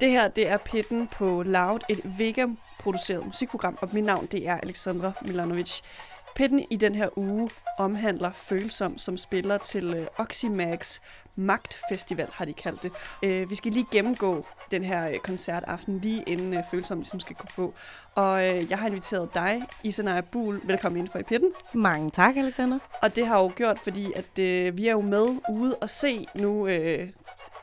Det her, det er Pitten på Loud, et vegan-produceret musikprogram, og mit navn, det er Alexandra Milanovic. Pitten i den her uge omhandler Følsom, som spiller til øh, Oxymax Magtfestival, har de kaldt det. Øh, vi skal lige gennemgå den her øh, koncertaften, lige inden øh, Følsom ligesom skal gå på. Og øh, jeg har inviteret dig, Isanaya Buhl. Velkommen ind for i Pitten. Mange tak, Alexander. Og det har jo gjort, fordi at øh, vi er jo med ude og se nu øh,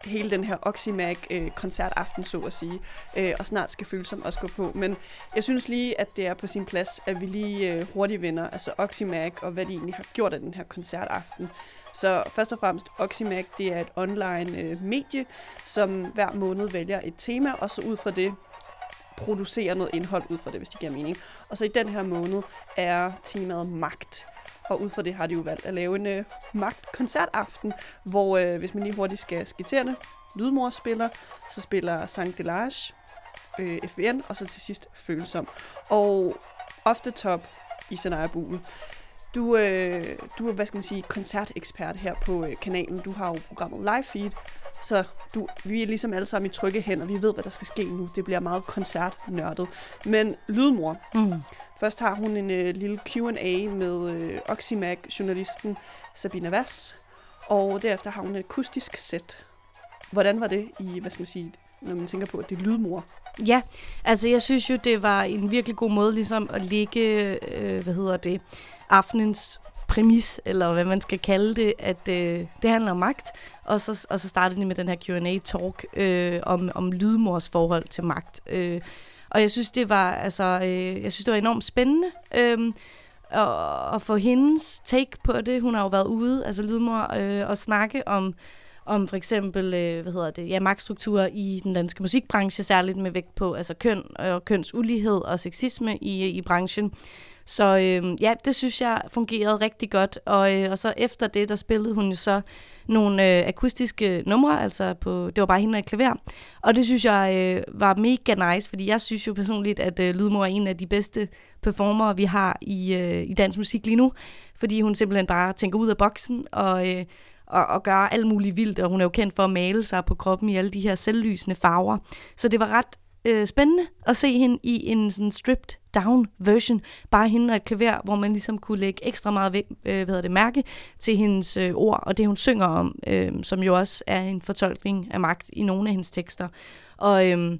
hele den her Oxymac-koncertaften, øh, så at sige. Øh, og snart skal Følsom også gå på. Men jeg synes lige, at det er på sin plads, at vi lige øh, hurtigt vender altså Oxymac og hvad de egentlig har gjort af den her koncertaften. Så først og fremmest, Oxymac, det er et online øh, medie, som hver måned vælger et tema, og så ud fra det producerer noget indhold ud fra det, hvis det giver mening. Og så i den her måned er temaet magt. Og ud fra det har de jo valgt at lave en øh, magtkoncertaften, hvor øh, hvis man lige hurtigt skal skitsere det, Lydmor spiller, så spiller Sankt Delage, øh, FVN, og så til sidst Følsom. Og ofte top i Sanaya Bule. Du, øh, du er, hvad skal man sige, koncertekspert her på øh, kanalen. Du har jo programmet Live Feed, så du, vi er ligesom alle sammen i trygge hænder. Vi ved, hvad der skal ske nu. Det bliver meget koncertnørdet. Men Lydmor, Mm. Først har hun en øh, lille Q&A med øh, Oxymac-journalisten Sabina Vass, og derefter har hun et akustisk sæt. Hvordan var det i, hvad skal man sige, når man tænker på, at det er lydmor? Ja, altså jeg synes jo, det var en virkelig god måde ligesom at lægge, øh, hvad hedder det, aftenens præmis, eller hvad man skal kalde det, at øh, det handler om magt, og så, og så startede de med den her Q&A-talk øh, om, om lydmors forhold til magt. Øh, og jeg synes, det var, altså, øh, jeg synes, det var enormt spændende. Øh, og, og få hendes take på det. Hun har jo været ude, altså lydmor, øh, og snakke om, om for eksempel, øh, hvad hedder det, ja, magtstrukturer i den danske musikbranche, særligt med vægt på altså køn og kønsulighed og sexisme i, i branchen. Så øh, ja, det synes jeg fungerede rigtig godt. Og, øh, og så efter det, der spillede hun jo så nogle øh, akustiske numre, altså på, det var bare hende og klaver. Og det synes jeg øh, var mega nice, fordi jeg synes jo personligt, at øh, Lydmor er en af de bedste performere, vi har i, øh, i dansk musik lige nu. Fordi hun simpelthen bare tænker ud af boksen og... Øh, og, og gøre alt muligt vildt, og hun er jo kendt for at male sig på kroppen i alle de her selvlysende farver. Så det var ret øh, spændende at se hende i en sådan stripped down version, bare hende og et klaver, hvor man ligesom kunne lægge ekstra meget væk, øh, hvad hedder det, mærke til hendes øh, ord, og det hun synger om, øh, som jo også er en fortolkning af magt i nogle af hendes tekster. Og øh,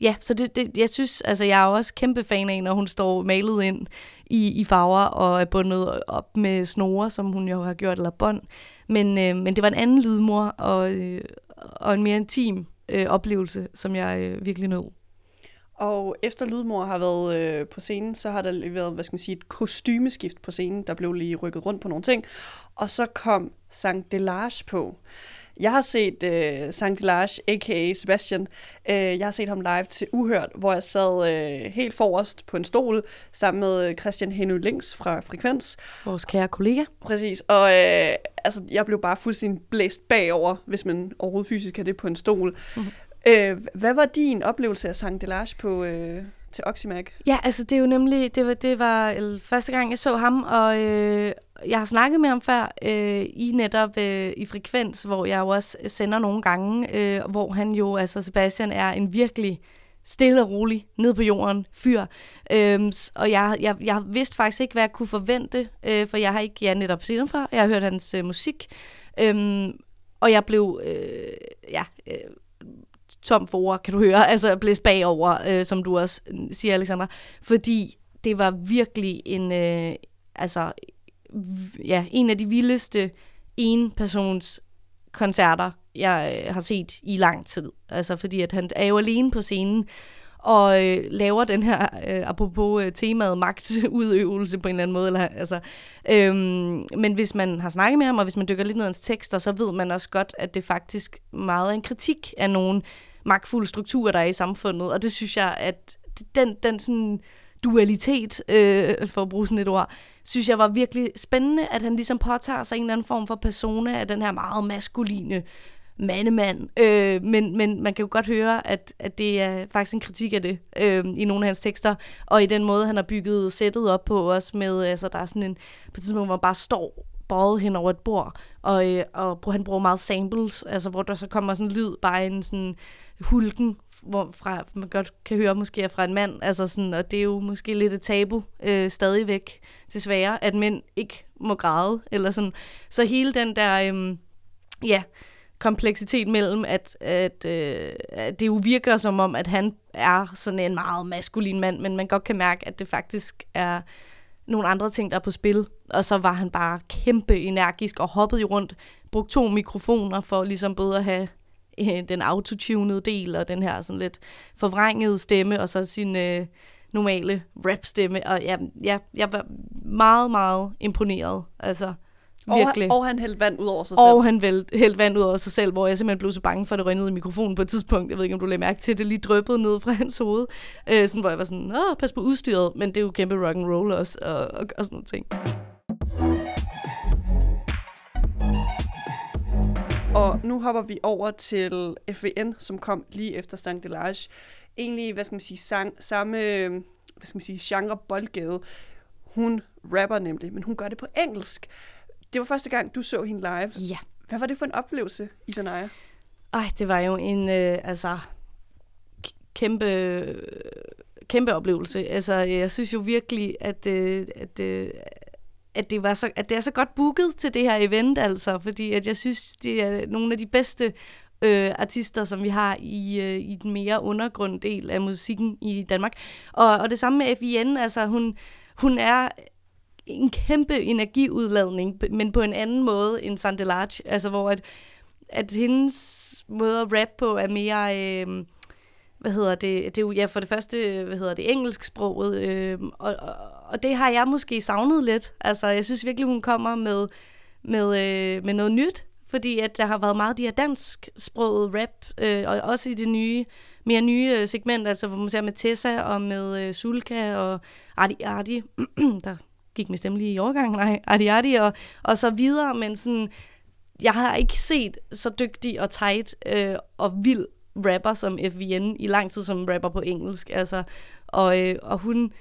ja, så det, det, jeg synes, altså jeg er også kæmpe fan af, når hun står malet ind i, i farver og er bundet op med snore, som hun jo har gjort, eller bånd. Men, øh, men det var en anden lydmor og, øh, og en mere intim øh, oplevelse, som jeg øh, virkelig nød. Og efter Lydmor har været øh, på scenen, så har der lige været, hvad skal man sige, et kostymeskift på scenen. Der blev lige rykket rundt på nogle ting. Og så kom Sankt Delage på. Jeg har set øh, Sankt Delage, a.k.a. Sebastian. Øh, jeg har set ham live til Uhørt, hvor jeg sad øh, helt forrest på en stol sammen med Christian Henry Links fra Frekvens. Vores kære kollega. Præcis, og øh, altså, jeg blev bare fuldstændig blæst bagover, hvis man overhovedet fysisk kan det på en stol. Mm-hmm. Øh, hvad var din oplevelse af Sankt Delage på, øh, til Oxymac? Ja, altså det er jo nemlig, det var, det var øh, første gang, jeg så ham, og øh, jeg har snakket med ham før øh, i netop øh, i Frekvens, hvor jeg jo også øh, sender nogle gange, øh, hvor han jo, altså Sebastian, er en virkelig stille og rolig, ned på jorden, fyr. Øhm, og jeg, jeg, jeg vidste faktisk ikke, hvad jeg kunne forvente, øh, for jeg har ikke ja, netop set ham før. Jeg har hørt hans øh, musik, øhm, og jeg blev, øh, ja... Øh, tom for ord, kan du høre, altså blæst bagover, øh, som du også øh, siger, Alexandra, fordi det var virkelig en, øh, altså, ja, en af de vildeste enpersons koncerter, jeg øh, har set i lang tid. Altså fordi, at han er jo alene på scenen, og øh, laver den her, øh, apropos øh, temaet magtudøvelse på en eller anden måde. Eller, altså, øhm, men hvis man har snakket med ham, og hvis man dykker lidt ned i hans tekster, så ved man også godt, at det faktisk meget er en kritik af nogle magtfulde strukturer, der er i samfundet. Og det synes jeg, at den, den sådan dualitet, øh, for at bruge sådan et ord, synes jeg var virkelig spændende, at han ligesom påtager sig en eller anden form for persona af den her meget maskuline mandemand. Øh, men, men man kan jo godt høre, at, at det er faktisk en kritik af det øh, i nogle af hans tekster, og i den måde, han har bygget sættet op på også med, øh, altså der er sådan en, på et tidspunkt, hvor man bare står bøjet hen over et bord, og, øh, og han bruger meget samples, altså hvor der så kommer sådan lyd, bare en sådan hulken, hvorfra man godt kan høre måske er fra en mand, altså sådan, og det er jo måske lidt et tabu øh, stadigvæk, desværre, at mænd ikke må græde, eller sådan. Så hele den der, øh, ja, kompleksitet mellem, at, at, øh, at det jo virker som om, at han er sådan en meget maskulin mand, men man godt kan mærke, at det faktisk er nogle andre ting, der er på spil. Og så var han bare kæmpe energisk og hoppede rundt, brugte to mikrofoner for ligesom både at have øh, den autotunede del og den her sådan lidt forvrængede stemme, og så sin øh, normale rap-stemme. Og ja, ja, jeg var meget, meget imponeret. Altså, Virkelig. Og, og han hældte vand ud over sig og selv. Og han hældte vand ud over sig selv, hvor jeg simpelthen blev så bange for, at det røg ned i mikrofonen på et tidspunkt. Jeg ved ikke, om du lagde mærke til, at det lige drøbbede ned fra hans hoved. Øh, sådan, hvor jeg var sådan, Åh, pas på udstyret. Men det er jo kæmpe rock and roll også, og, og, og sådan nogle ting. Og nu hopper vi over til FVN, som kom lige efter Stank Delage. Egentlig, hvad skal man sige, sang, samme hvad skal man sige, genre boldgade. Hun rapper nemlig, men hun gør det på engelsk. Det var første gang, du så hende live. Ja. Hvad var det for en oplevelse, Isanaya? Ej, det var jo en, øh, altså, kæmpe, kæmpe oplevelse. Altså, jeg synes jo virkelig, at, øh, at, øh, at, det var så, at det er så godt booket til det her event, altså, fordi at jeg synes, det er nogle af de bedste øh, artister, som vi har i, øh, i den mere undergrunddel af musikken i Danmark. Og, og det samme med FIN, altså hun, hun er en kæmpe energiudladning, men på en anden måde end Sandelage, altså hvor at, at hendes måde at rap på er mere, øh, hvad hedder det, det er jo ja, for det første, hvad hedder det, engelsksproget, øh, og, og, og det har jeg måske savnet lidt. Altså, jeg synes virkelig, hun kommer med, med, øh, med noget nyt, fordi at der har været meget de her dansksproget rap, øh, og også i det nye, mere nye øh, segment, altså hvor man ser med Tessa og med øh, Sulka og Ardi Ardi, der gik med stemme lige i overgang, nej, Ardi Ardi og, og så videre, men sådan, jeg har ikke set så dygtig og tight øh, og vild rapper som FVN i lang tid som rapper på engelsk, altså, og, øh, og hun,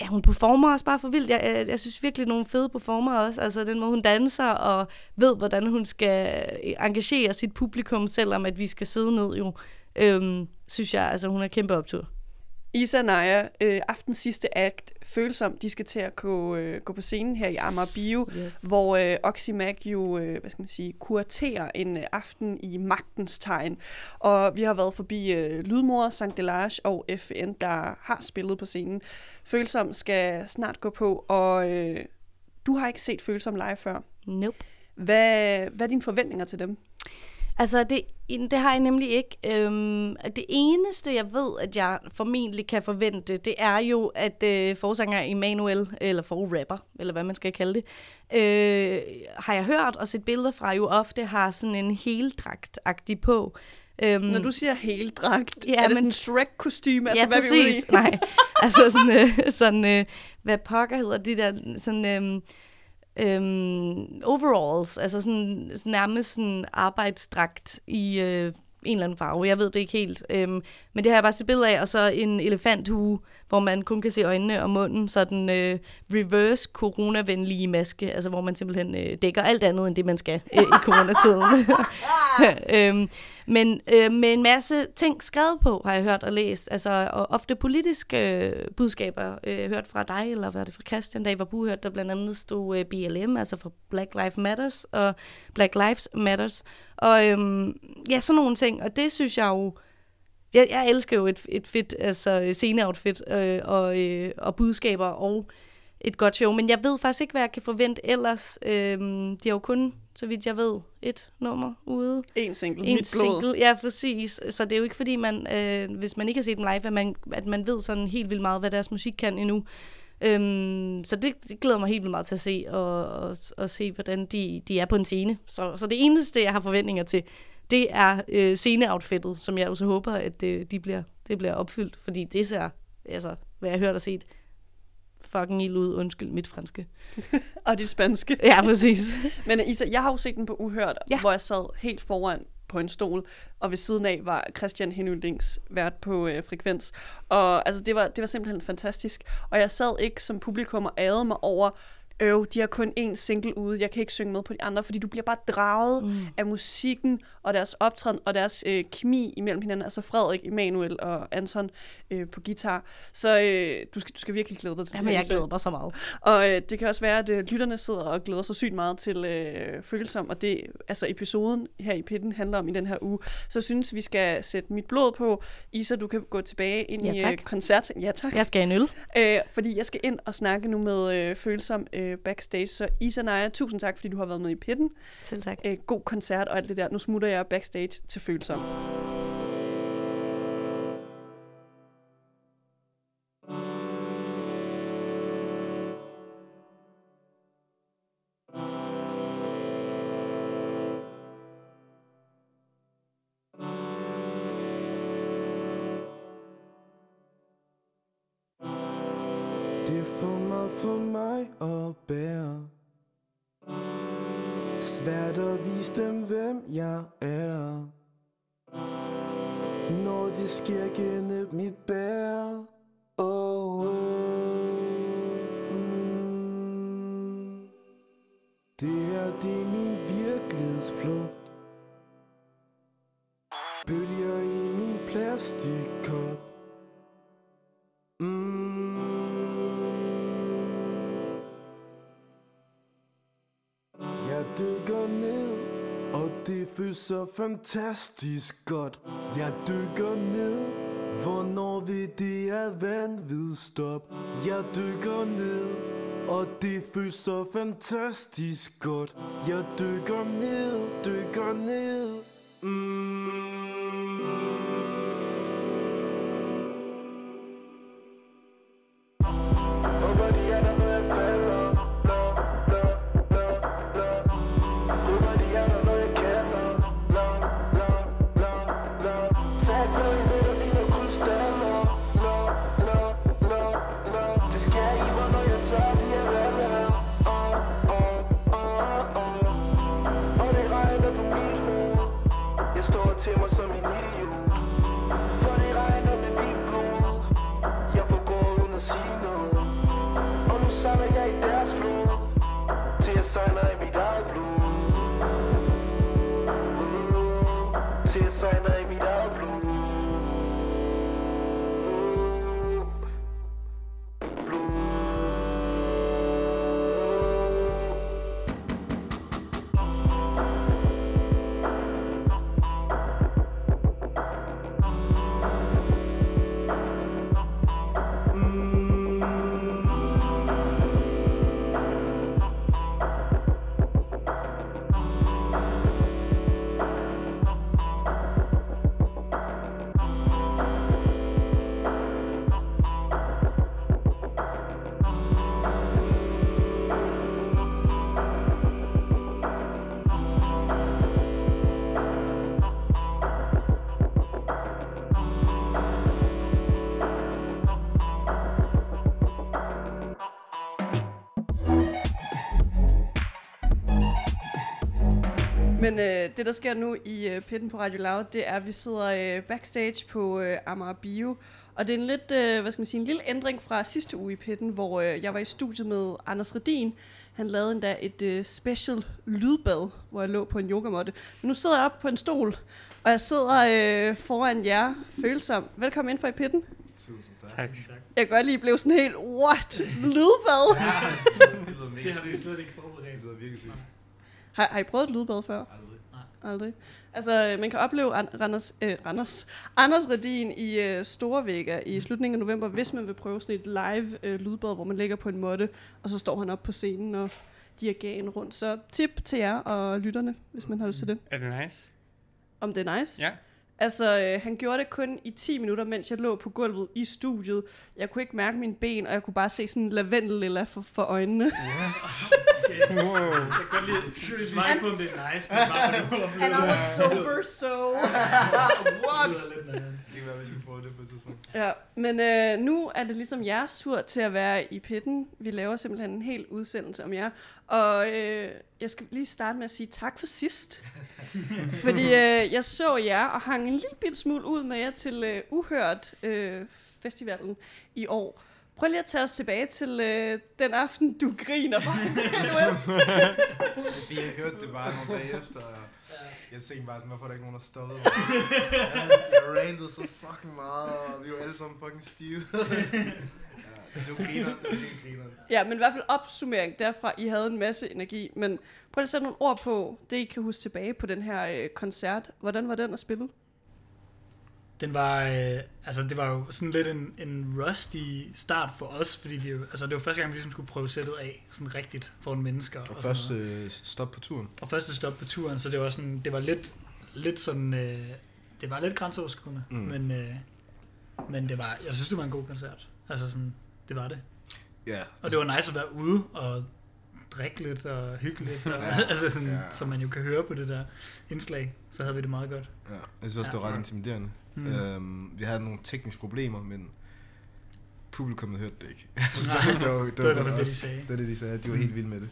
ja, hun performer også bare for vildt. Jeg, jeg, jeg synes virkelig, nogle fede performer også. Altså den måde, hun danser og ved, hvordan hun skal øh, engagere sit publikum, selvom at vi skal sidde ned jo. Øhm, synes jeg, altså hun er kæmpe optur. Isa Naja, øh, aftens sidste akt, Følsom, de skal til at gå, øh, gå på scenen her i Amager Bio, yes. hvor øh, Oxymac jo, øh, hvad skal man sige, kuraterer en øh, aften i magtens tegn. Og vi har været forbi øh, Lydmor, Sankt Delage og FN, der har spillet på scenen. Følsom skal snart gå på, og øh, du har ikke set Følsom live før. Nope. Hvad, hvad er dine forventninger til dem? Altså, det, det har jeg nemlig ikke. Øhm, det eneste, jeg ved, at jeg formentlig kan forvente, det er jo, at øh, forsanger Emanuel, eller forrapper, eller hvad man skal kalde det, øh, har jeg hørt og set billeder fra, jo ofte har sådan en heldragt-agtig på. Øhm, Når du siger heldragt, ja, er det men, sådan en Shrek-kostyme? Altså, ja, hvad præcis. Vi Nej, altså sådan, øh, sådan øh, hvad pokker hedder det der, sådan... Øh, øhm, overalls, altså sådan, sådan nærmest sådan arbejdsdragt i øh, en eller anden farve. Jeg ved det ikke helt. Øhm, men det har jeg bare set billeder af, og så en elefanthue, hvor man kun kan se øjnene og munden, så den øh, reverse coronavenlige maske, altså hvor man simpelthen øh, dækker alt andet end det, man skal øh, i coronatiden. øhm, men øh, med en masse ting skrevet på, har jeg hørt og læst. Altså, og ofte politiske øh, budskaber. Øh, hørt fra dig, eller hvad det fra Christian, da I var buhørt, der blandt andet stod øh, BLM, altså for Black Lives Matters, og Black Lives Matters. Og øhm, ja, sådan nogle ting. Og det synes jeg jo... Jeg, jeg elsker jo et, et fedt altså, sceneoutfit øh, og, øh, og budskaber og et godt show. Men jeg ved faktisk ikke, hvad jeg kan forvente ellers. Øhm, de har jo kun så vidt jeg ved, et nummer ude. En single, en mit blod. single, ja, præcis. Så det er jo ikke fordi, man, øh, hvis man ikke har set dem live, at man, at man ved sådan helt vildt meget, hvad deres musik kan endnu. Øhm, så det, det glæder mig helt vildt meget til at se, og, og, og se, hvordan de, de er på en scene. Så, så det eneste, jeg har forventninger til, det er øh, sceneoutfittet, som jeg også håber, at det, de bliver, det bliver opfyldt, fordi det ser, altså, hvad jeg har hørt og set, fucking ild ud. Undskyld mit franske. Og det spanske. Ja, præcis. Men øh, Isa, jeg har jo set den på Uhørt, ja. hvor jeg sad helt foran på en stol, og ved siden af var Christian Henøldings vært på øh, Frekvens. Og altså, det var, det var simpelthen fantastisk. Og jeg sad ikke som publikum og ærede mig over, øv, de har kun én single ude, jeg kan ikke synge med på de andre, fordi du bliver bare draget mm. af musikken og deres optræden og deres øh, kemi imellem hinanden. Altså Frederik, Emanuel og Anton øh, på guitar. Så øh, du, skal, du skal virkelig glæde dig til det. Jamen, jeg glæder mig så meget. Og øh, det kan også være, at øh, lytterne sidder og glæder sig sygt meget til øh, følsom, og det, altså episoden her i Pitten handler om i den her uge. Så jeg synes, vi skal sætte mit blod på. Isa, du kan gå tilbage ind Ja, i øh, koncert. Ja, tak. Jeg skal en øl. Øh, fordi jeg skal ind og snakke nu med øh, følsom øh, backstage. Så Isa Naja, tusind tak, fordi du har været med i Pitten. Selv tak. Øh, god koncert og alt det der. Nu smutter jeg backstage til følsom. For mig at bære. Svært at vise dem, hvem jeg er. Når det sker gennem mit bære så fantastisk godt. Jeg dykker ned, hvornår vil det er vanvid stop? Jeg dykker ned, og det føles så fantastisk godt. Jeg dykker ned, dykker ned. Mm. Til jeg Men øh, det, der sker nu i øh, pitten på Radio Loud, det er, at vi sidder øh, backstage på øh, Amager Bio. Og det er en lidt, øh, hvad skal man sige, en lille ændring fra sidste uge i pitten, hvor øh, jeg var i studiet med Anders Redin. Han lavede endda et øh, special lydbad, hvor jeg lå på en yogamåtte. Men nu sidder jeg oppe på en stol, og jeg sidder øh, foran jer følsom. Velkommen ind for i pitten. Tusind tak. Tak. Jeg kan godt lige blive sådan helt, what? Lydbad? Det lyder mega Det har vi slet ikke forberedt. Det lyder virkelig sygt. Har, har I prøvet et lydbad før? Aldrig. Aldrig. Altså, øh, man kan opleve An- Randers, øh, Randers, Anders Redin i øh, Storvægger i slutningen af november, hvis man vil prøve sådan et live øh, lydbad, hvor man ligger på en måtte, og så står han op på scenen og dirigerer en rundt. Så tip til jer og lytterne, hvis man har lyst til det. Er det nice? Om det er nice. Ja. Altså, øh, han gjorde det kun i 10 minutter, mens jeg lå på gulvet i studiet. Jeg kunne ikke mærke mine ben, og jeg kunne bare se sådan en lavendellilla for, for øjnene. Okay. Wow. Jeg kan godt lide, du på, om det er nice, men bare for du And I was sober, so... What? Det kan være, vi skal prøve det på et tidspunkt. Ja, men øh, nu er det ligesom jeres tur til at være i pitten. Vi laver simpelthen en hel udsendelse om jer. Og øh, jeg skal lige starte med at sige tak for sidst. Fordi øh, jeg så jer og hang en lille bitte smule ud med jer til øh, Uhørt øh, Festivalen i år. Prøv lige at tage os tilbage til øh, den aften, du griner bare. Fordi jeg hørte det bare nogle dage efter, jeg tænkte bare sådan, hvorfor er der ikke nogen, der stoppede mig? Jeg randede så fucking meget, og vi var alle sammen fucking stive. Ja, det var griner, det griner. Ja, men i hvert fald opsummering derfra. I havde en masse energi. Men prøv lige at sætte nogle ord på det, I kan huske tilbage på den her øh, koncert. Hvordan var den at spille? Den var, øh, altså det var jo sådan lidt en, en rusty start for os, fordi vi altså det var første gang, vi ligesom skulle prøve sættet af, sådan rigtigt foran mennesker. Og sådan først noget. øh, stop på turen. og første stop på turen, så det var sådan, det var lidt, lidt sådan, øh, det var lidt grænseoverskridende, Mm. men, øh, men det var, jeg synes, det var en god koncert. Altså sådan, det var det. Ja. Og det var nice at være ude og drikke lidt og hygge lidt, og, Ja. altså sådan, Ja. som man jo kan høre på det der indslag, så havde vi det meget godt. Ja, jeg synes også, det var ret intimiderende. Mm. Mm. Øhm, vi havde nogle tekniske problemer, men publikummet hørte det ikke. Så Nej. det, var, Det var fald også- det, de sagde. Det var det, de sagde. De var helt vilde med det.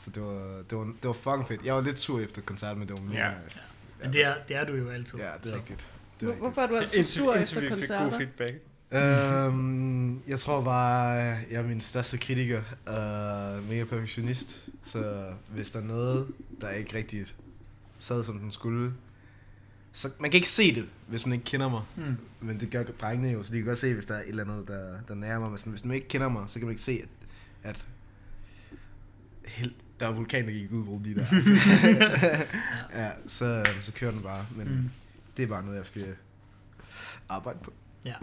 Så det var, det var, det var fucking fedt. Jeg var lidt sur efter koncerten, men det var mega Ja. nice. Men det er, det er du jo altid. Ja, det er Så. rigtigt. Det er rigtigt. Hvorfor er du altid Indtil, sur indtil efter vi fik god feedback. Øhm, jeg tror bare, jeg er min største kritiker. Uh, mega perfektionist. Så hvis der er noget, der ikke rigtigt sad, som den skulle, så man kan ikke se det, hvis man ikke kender mig. Mm. Men det gør drengene jo, så de kan godt se, hvis der er et eller andet, der, der nærer mig. Men sådan, hvis man ikke kender mig, så kan man ikke se, at, at helt, der er vulkaner, der gik udbrud lige der. ja, så, så kører den bare. Men Mm. det er bare noget, jeg skal arbejde på. Det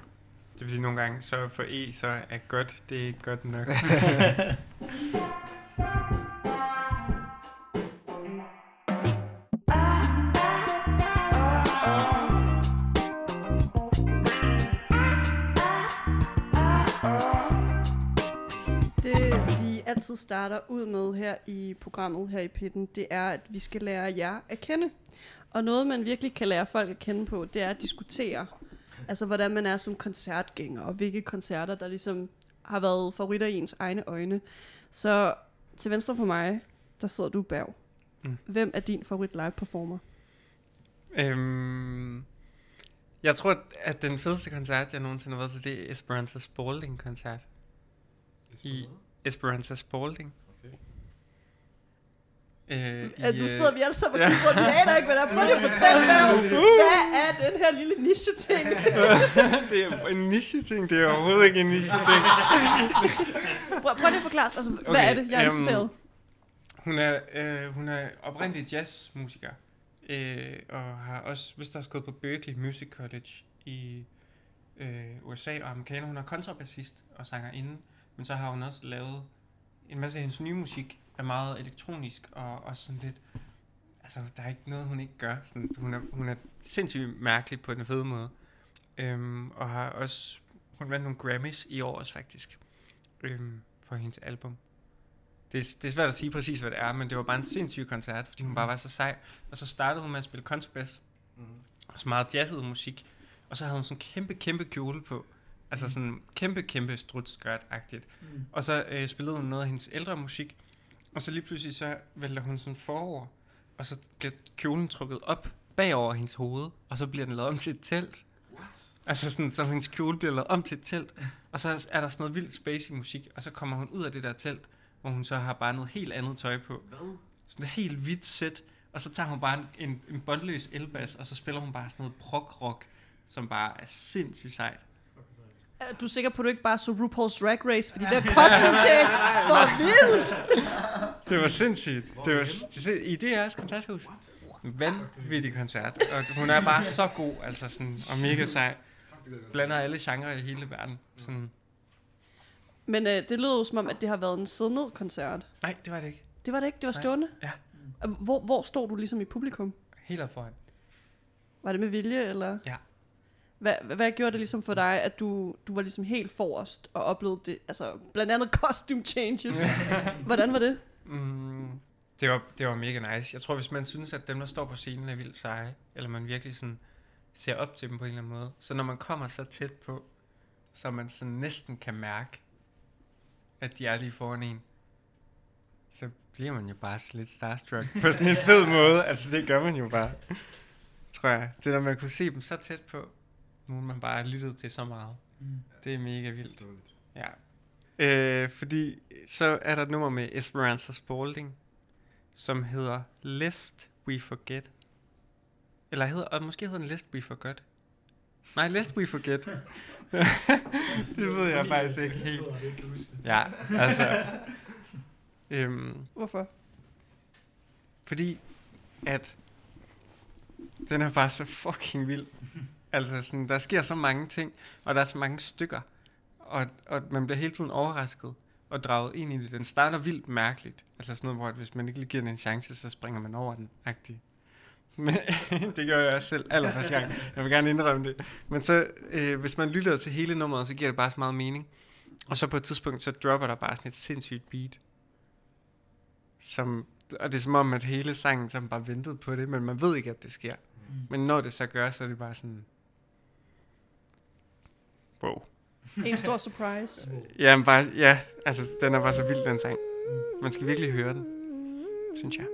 vil sige, nogle gange, så for E, så er godt, det er ikke godt nok. Det vi altid starter ud med her i programmet her i Pitten, det er, at vi skal lære jer at kende. Og noget, man virkelig kan lære folk at kende på, det er at diskutere. Altså, hvordan man er som koncertgænger, og hvilke koncerter, der ligesom har været favoritter i ens egne øjne. Så til venstre for mig, der sidder du, Berg. Mm. Hvem er din favorit live performer? øhm, jeg tror, at den fedeste koncert, jeg nogensinde har været til, det er Esperanza Spalding-koncert. I Esperanza Spalding. Øh, At nu øh, sidder vi alle sammen og kigger rundt, vi aner ikke, hvad der er. Prøv lige at fortælle, Berg, hvad er den her lille niche-ting? det er en niche-ting, det er overhovedet ikke en niche-ting. Prøv, prøv lige at forklare os, altså, hvad Okay, er det, jeg er øhm, interesseret? Hun er, øh, hun er oprindelig jazzmusiker, øh, og har også vist også gået på Berkeley Music College i øh, USA og amerikaner. Hun er kontrabassist og sanger inden, men så har hun også lavet en masse af hendes nye musik er meget elektronisk og også sådan lidt, altså der er ikke noget, hun ikke gør. Sådan, hun, er, hun er sindssygt mærkelig på en fed måde, øhm, og har også, hun vandt nogle Grammys i år også faktisk, øhm, for hendes album. Det er, det er svært at sige præcis, hvad det er, men det var bare en sindssyg koncert, fordi hun bare var så sej. Og så startede hun med at spille kontrabas, Mm. og så meget jazzet musik. Og så havde hun sådan en kæmpe, kæmpe kjole på. Altså sådan kæmpe, kæmpe strutskørt-agtigt. Mm. Og så øh, spillede hun noget af hendes ældre musik. Og så lige pludselig så vælter hun sådan forover. Og så bliver kjolen trukket op bagover hendes hoved. Og så bliver den lavet om til et telt. What? Altså sådan, så hendes kjole bliver lavet om til et telt. Og så er der sådan noget vildt spacey musik. Og så kommer hun ud af det der telt, hvor hun så har bare noget helt andet tøj på. Hvad? Sådan et helt hvidt sæt. Og så tager hun bare en, en, en båndløs elbas, og så spiller hun bare sådan noget prog-rock, som bare er sindssygt sejt. Er du sikker på, at du ikke bare så RuPaul's Drag Race? Fordi der costume change for vildt! Det var sindssygt. Det var er det- i DR's koncerthus. Vanvittig koncert. Og hun er bare så god, altså sådan, og mega sej. Blander alle genrer i hele verden. Sådan. Men øh, det lyder jo som om, at det har været en sidde-ned-koncert. Nej, det var det ikke. Det var det ikke, det var Nej. stående? Ja. Øh, Hvor, hvor stod du ligesom i publikum? Helt op foran. Var det med vilje, eller? Ja. Hvad, hvad- gjorde det ligesom for dig, at du, du var ligesom helt forrest og oplevede det, altså blandt andet costume changes. Hvordan var det? Mm, det, var, det var mega nice. Jeg tror, hvis man synes, at dem, der står på scenen, er vildt seje, eller man virkelig sådan ser op til dem på en eller anden måde, så når man kommer så tæt på, så man sådan næsten kan mærke, at de er lige foran en, så bliver man jo bare lidt starstruck på sådan en fed måde. Altså, det gør man jo bare, tror jeg. Det der med at kunne se dem så tæt på, nu man bare har lyttet til så meget. Mm. Det er mega vildt. Ja. Øh, fordi så er der et nummer med Esperanza Spalding, som hedder Lest We Forget. Eller hedder, og måske hedder den Lest We Forgot. Nej, Lest We Forget. det ved jeg faktisk ikke helt. Ja, altså. Øhm, Hvorfor? fordi at den er bare så fucking vild. Altså sådan, der sker så mange ting, og der er så mange stykker, og, og man bliver hele tiden overrasket og draget ind i det. Den starter vildt mærkeligt. Altså sådan noget, hvor at hvis man ikke lige giver den en chance, så springer man over den, agtig. Men det gør jeg også selv allerførste gang. Jeg vil gerne indrømme det. Men så, øh, hvis man lytter til hele nummeret, så giver det bare så meget mening. Og så på et tidspunkt, så dropper der bare sådan et sindssygt beat. Som, og det er som om, at hele sangen så bare ventet på det, men man ved ikke, at det sker. Mm. Men når det så gør, så er det bare sådan... Wow. En stor surprise. Jamen bare, ja, altså den er bare så vild, den sang. Man skal virkelig høre den, synes jeg.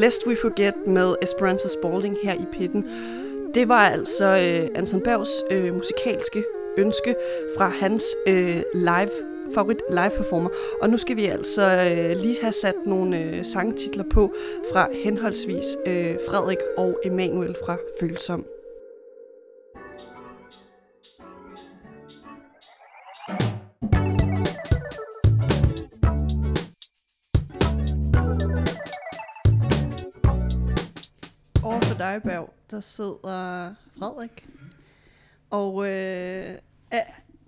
Lest We Forget med Esperanza Spalding her i pitten. Det var altså øh, Anton Bergs øh, musikalske ønske fra hans øh, live favorit live performer. Og nu skal vi altså øh, lige have sat nogle øh, sangtitler på fra henholdsvis øh, Frederik og Emanuel fra Følsom. Der sidder Frederik. Og øh,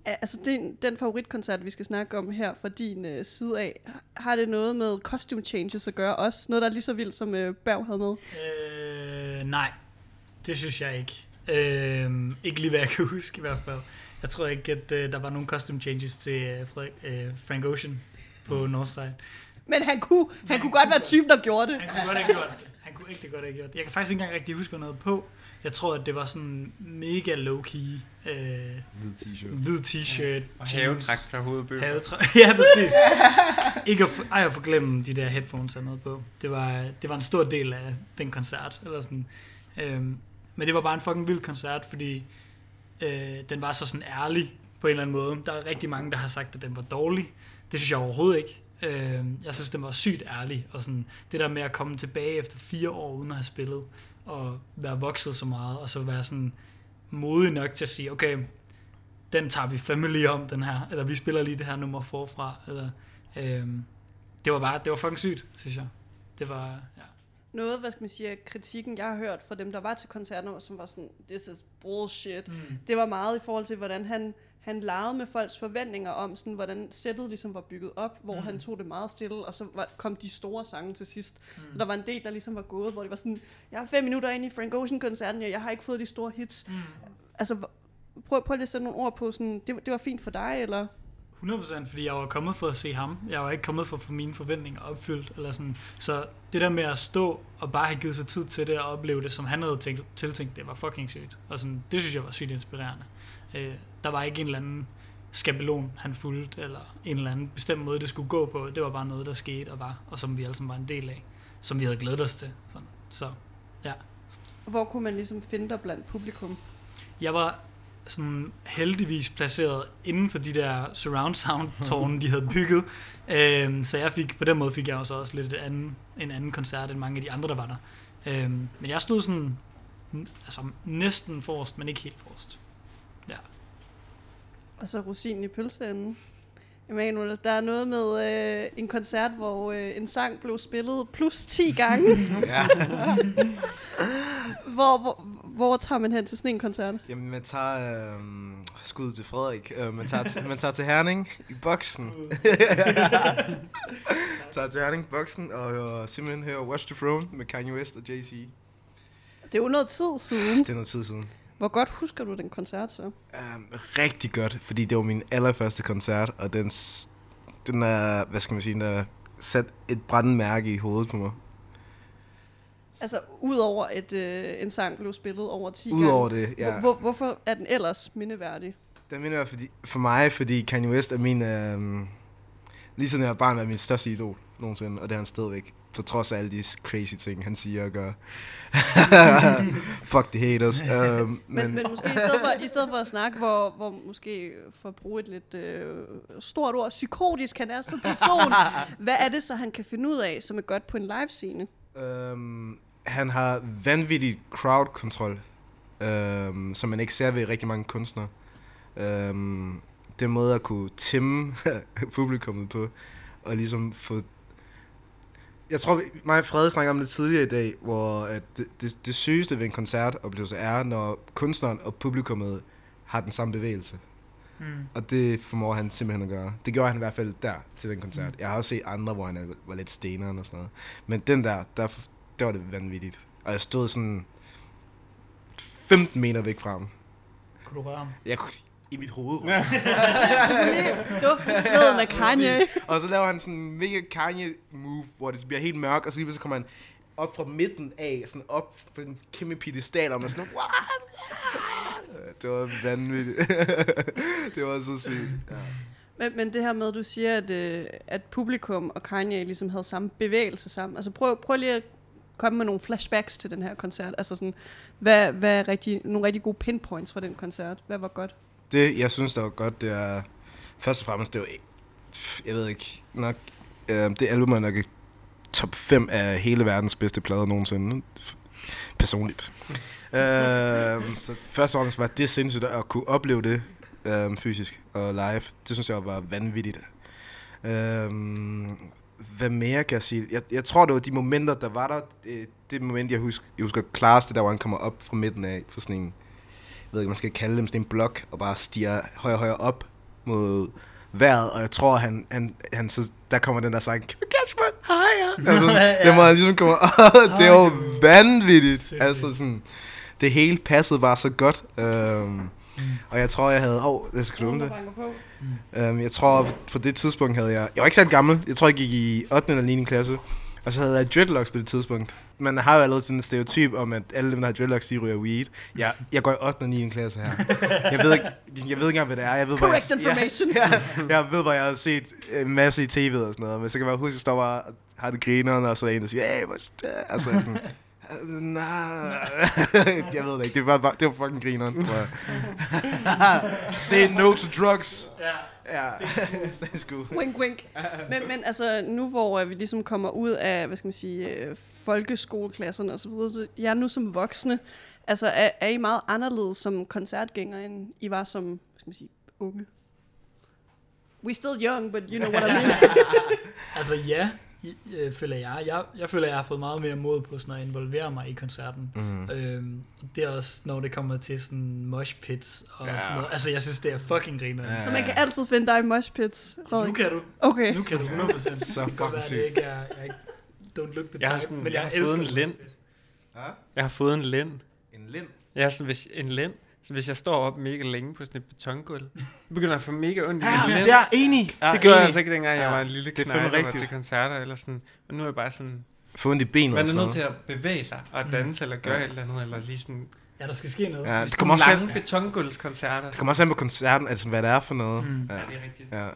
altså den, den favoritkoncert, vi skal snakke om her fra din øh, side af, har det noget med costume changes at gøre også? Noget, der er lige så vildt, som øh, Berg havde med? Øh, nej, det synes jeg ikke. Øh, ikke lige hvad jeg kan huske i hvert fald. Jeg tror ikke, at øh, der var nogen costume changes til øh, Frederik, øh, Frank Ocean på Northside. Men han kunne, han kunne godt være typen, der gjorde det. Han kunne godt have gjort det. Kunne ikke godt have gjort det. Jeg kan faktisk ikke engang rigtig huske, hvad noget på. Jeg tror, at det var sådan mega low-key. Øh, Hvid t-shirt. hvid t-shirt. Og jeans, havetraktor hovedbøger. Havetrak- ja, præcis. ikke at, for, ej, at forglemme de der headphones og noget på. Det var, det var en stor del af den koncert. Eller sådan. Øhm, men det var bare en fucking vild koncert, fordi øh, den var så sådan ærlig på en eller anden måde. Der er rigtig mange, der har sagt, at den var dårlig. Det synes jeg overhovedet ikke. Øh, jeg synes, den var sygt ærlig. Og sådan, det der med at komme tilbage efter fire år uden at have spillet, og være vokset så meget, og så være sådan modig nok til at sige, okay, den tager vi family om, den her, eller vi spiller lige det her nummer forfra, eller, øhm, det var bare, det var fucking sygt, synes jeg. Det var, ja. Noget, hvad skal man sige, kritikken, jeg har hørt fra dem, der var til koncerten, som var sådan, this is bullshit. Mm. Det var meget i forhold til, hvordan han, han legede med folks forventninger om, sådan, hvordan sættet ligesom var bygget op, hvor Mm. han tog det meget stille, og så var, kom de store sange til sidst. Mm. Og der var en del, der ligesom var gået, hvor det var sådan, jeg er fem minutter inde i Frank Ocean-koncerten, og jeg har ikke fået de store hits. Mm. Altså, prøv, prøv lige at sætte nogle ord på, sådan, det, det var fint for dig, eller? 100% fordi jeg var kommet for at se ham. Jeg var ikke kommet for at få mine forventninger opfyldt. Eller sådan. Så det der med at stå og bare have givet sig tid til det og opleve det, som han havde tænkt, tiltænkt, det var fucking sygt. Og sådan, det synes jeg var sygt inspirerende. Øh, der var ikke en eller anden skabelon, han fulgte, eller en eller anden bestemt måde, det skulle gå på. Det var bare noget, der skete og var, og som vi alle sammen var en del af. Som vi havde glædet os til. Sådan. Så Hvor kunne man ligesom finde dig blandt publikum? Jeg var sådan heldigvis placeret inden for de der surround sound tårne, de havde bygget. Øhm, så jeg fik, på den måde fik jeg også, også lidt et anden, en anden koncert end mange af de andre, der var der. Øhm, men jeg stod sådan altså, næsten forrest, men ikke helt forrest. Og så rosinen i pølseenden. Emanuel, der er noget med øh, en koncert, hvor øh, en sang blev spillet plus 10 gange. Hvor, hvor, hvor tager man hen til sådan en koncert? Jamen, man tager øh, skud til Frederik. Øh, man, tager til, man tager til Herning i boksen. tager til Herning i boksen og, og simpelthen hører Watch the Throne med Kanye West og Jay-Z. Det er jo noget tid siden. Det er noget tid siden. Hvor godt husker du den koncert så? Um, rigtig godt, fordi det var min allerførste koncert, og den, den er, hvad skal man sige, den er sat et brændende mærke i hovedet på mig. Altså, udover at øh, en sang blev spillet over 10 gange. Udover det, ja. Hvor, hvor, hvorfor er den ellers mindeværdig? Den minder jeg fordi, for mig, fordi Kanye West er min, øhm, lige siden jeg var barn, er min største idol nogensinde, og det er han stadigvæk. På trods af alle de crazy ting, han siger og gør. Fuck the haters. øhm, Men, men, men måske i stedet, for, i stedet for at snakke, hvor, hvor måske for at bruge et lidt øh, stort ord, psykotisk han er som person, hvad er det så, han kan finde ud af, som er godt på en live-scene? øhm, han har vanvittig crowd control, øhm, som man ikke ser ved rigtig mange kunstnere. Øhm, den måde at kunne timme publikummet på, og ligesom få... Jeg tror, mig og Frede snakker om det tidligere i dag, hvor at det, det, det sygeste ved en koncertoplevelse er, når kunstneren og publikummet har den samme bevægelse. Mm. Og det formår han simpelthen at gøre. Det gjorde han i hvert fald der til den koncert. Jeg har også set andre, hvor han er- var lidt steneren og sådan noget. Men den der, der, der var det vanvittigt. Og jeg stod sådan 15 meter væk fra ham. Kunne du røre ham? Jeg kunne i mit hoved. Dufte sveden af Kanye. og så laver han sådan en mega Kanye move, hvor det bliver helt mørkt, og så lige pludselig kommer han op fra midten af, sådan op på en kæmpe pedestal, og man sådan, what? Det var vanvittigt. det var så sygt. Ja. Men, men det her med, at du siger, at, øh, at publikum og Kanye ligesom havde samme bevægelse sammen. Altså prøv, prøv lige at komme med nogle flashbacks til den her koncert? Altså sådan, hvad, hvad er rigtig, nogle rigtig gode pinpoints fra den koncert? Hvad var godt? Det, jeg synes, der var godt, det er... Først og fremmest, det var... Jeg ved ikke, nok... Øh, det album er nok top 5 af hele verdens bedste plader nogensinde. Personligt. øh, så først og fremmest var det sindssygt at kunne opleve det øh, fysisk og live. Det synes jeg var vanvittigt. Øh, hvad mere kan jeg sige? Jeg, jeg tror, det var de momenter, der var der. Det, det moment, jeg husker, jeg husker klarest, det der, hvor han kommer op fra midten af på sådan en, ved ikke, man skal kalde dem sådan en blok, og bare stiger højere og højere op mod vejret, og jeg tror, han, han, han så, der kommer den der sang, Can you catch my higher? Altså, Ja. det må han ligesom kommer op, det er jo vanvittigt. Altså sådan, det hele passede bare så godt. Um, og jeg tror, jeg havde, åh, oh, det skal du det. Um, jeg tror, på det tidspunkt havde jeg... Jeg var ikke så gammel. Jeg tror, jeg gik i 8. eller 9. klasse. Og så havde jeg dreadlocks på det tidspunkt. Man har jo allerede sådan en stereotyp om, at alle dem, der har dreadlocks, de ryger weed. Jeg, jeg går i 8. og 9. klasse her. Jeg ved ikke, jeg ved ikke engang, hvad det er. Jeg ved, Correct jeg, information. Ja, ja, jeg ved bare, jeg har set en masse i tv og sådan noget. Men så kan jeg bare huske, at jeg står bare og har det grineren, og så er der en, der siger, hey, what's that? Altså jeg er sådan, Nej, jeg ved det ikke. Det var, bare, det var fucking grineren, tror jeg. Say no to drugs. Ja. Ja, cool. Wink, wink. Men, men altså, nu hvor øh, vi ligesom kommer ud af, hvad skal man sige, øh, folkeskoleklasserne og så videre, så jeg er nu som voksne, altså er, er I meget anderledes som koncertgængere, end I var som, hvad skal man sige, unge? We still young, but you know what I mean. Altså ja, øh, føler jeg. jeg. Jeg føler, jeg har fået meget mere mod på sådan at involvere mig i koncerten. Mm. Øhm, det er også, når det kommer til sådan mosh pits og Ja. sådan noget. Altså, jeg synes, det er fucking griner. Ja. så man kan altid finde dig i mosh pits, Nu Frederik. kan du. Okay. Nu kan du 100%. Så fucking sygt. ikke er... Jeg er ikke, don't look the Jeg type, sådan- men jeg jeg, har elsker fået en lind. pit. Jeg har fået en lænd. En lind. Ja, så hvis en lænd. Så hvis jeg står op mega længe på sådan et betongulv, så begynder jeg at få mega ondt i Ja, det er enig. Jeg Det er gjorde jeg enig. altså ikke dengang, jeg Ja, var en lille det knejt, der var rigtigt. til koncerter eller sådan. Og nu er jeg bare sådan, Få ondt i benet man og er nødt noget. til at bevæge sig og danse eller gøre Ja. et eller andet, eller lige sådan Ja, der skal ske noget. Ja, det kommer også lange an, betongulvskoncerter. det kommer også an på koncerten, altså hvad det er for noget. Mm. Ja. Ja, det er rigtigt. Ja.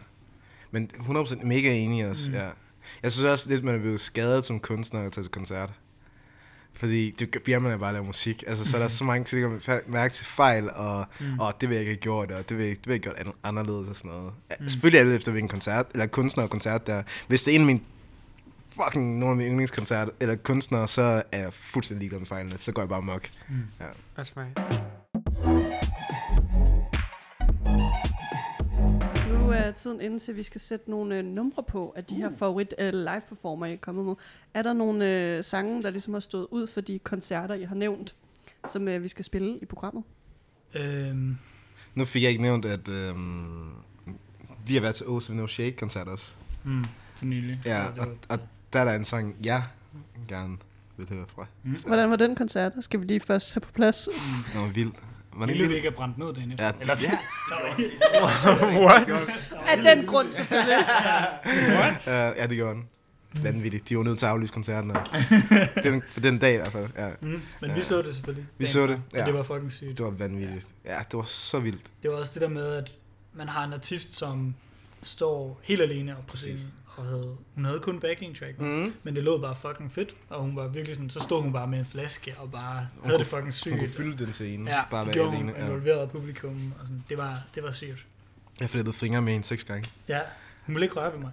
Men 100% mega enig også, Mm. mm. ja. Jeg synes også lidt, man er blevet skadet som kunstner at tage til koncert. Fordi det bliver man bare lave musik. Altså, så er der så mange ting, man mærke til fejl, og Mm. åh, det vil jeg ikke have gjort, og det vil, det vil jeg gjort an- anderledes og sådan noget. Ja, Mm. Selvfølgelig er det efter hvilken koncert, eller kunstner og koncert der. Hvis det er en af mine fucking nogle af mine yndlingskoncerter, eller kunstnere, så er jeg fuldstændig ligeglad med fejlene. Så går jeg bare mok. Mm. Også mig. Nu tiden inde til, at vi skal sætte nogle øh, numre på af de her favorit øh, live performer, I er kommet med. Er der nogle øh, sange, der ligesom har stået ud for de koncerter, I har nævnt, som øh, vi skal spille i programmet? Øhm, Nu fik jeg ikke nævnt, at øhm, vi har været til O's No Shake-koncert også. mm, for nylig. Ja, og, og der er der en sang, jeg gerne vil høre fra. Mm. Hvordan var den koncert? Skal vi lige først have på plads? Den var vild. Den Ville ikke have brændt ned dagen efter? Ja, Eller, ja. What? Af den grund selvfølgelig. What? Uh, ja, det gjorde den. Vanvittigt. De var nødt til at aflyse koncerten. Og den, for den dag i hvert fald. Ja, mm, men Ja. vi så det selvfølgelig. Vi så det, Og ja. det var fucking sygt. det var vanvittigt. Ja, det var så vildt. Det var også det der med, at man har en artist, som står helt alene op på scenen, og havde, hun havde kun backing track, mm. Men det lød bare fucking fedt, og hun var virkelig sådan, så stod hun bare med en flaske, og bare havde det fucking sygt. Hun kunne fylde den scene. Ja, bare det være hun, alene. Ja. involverede publikum, og sådan, det var, det var sygt. Jeg flettede fingre med en seks gange. Ja, hun ville ikke røre ved mig.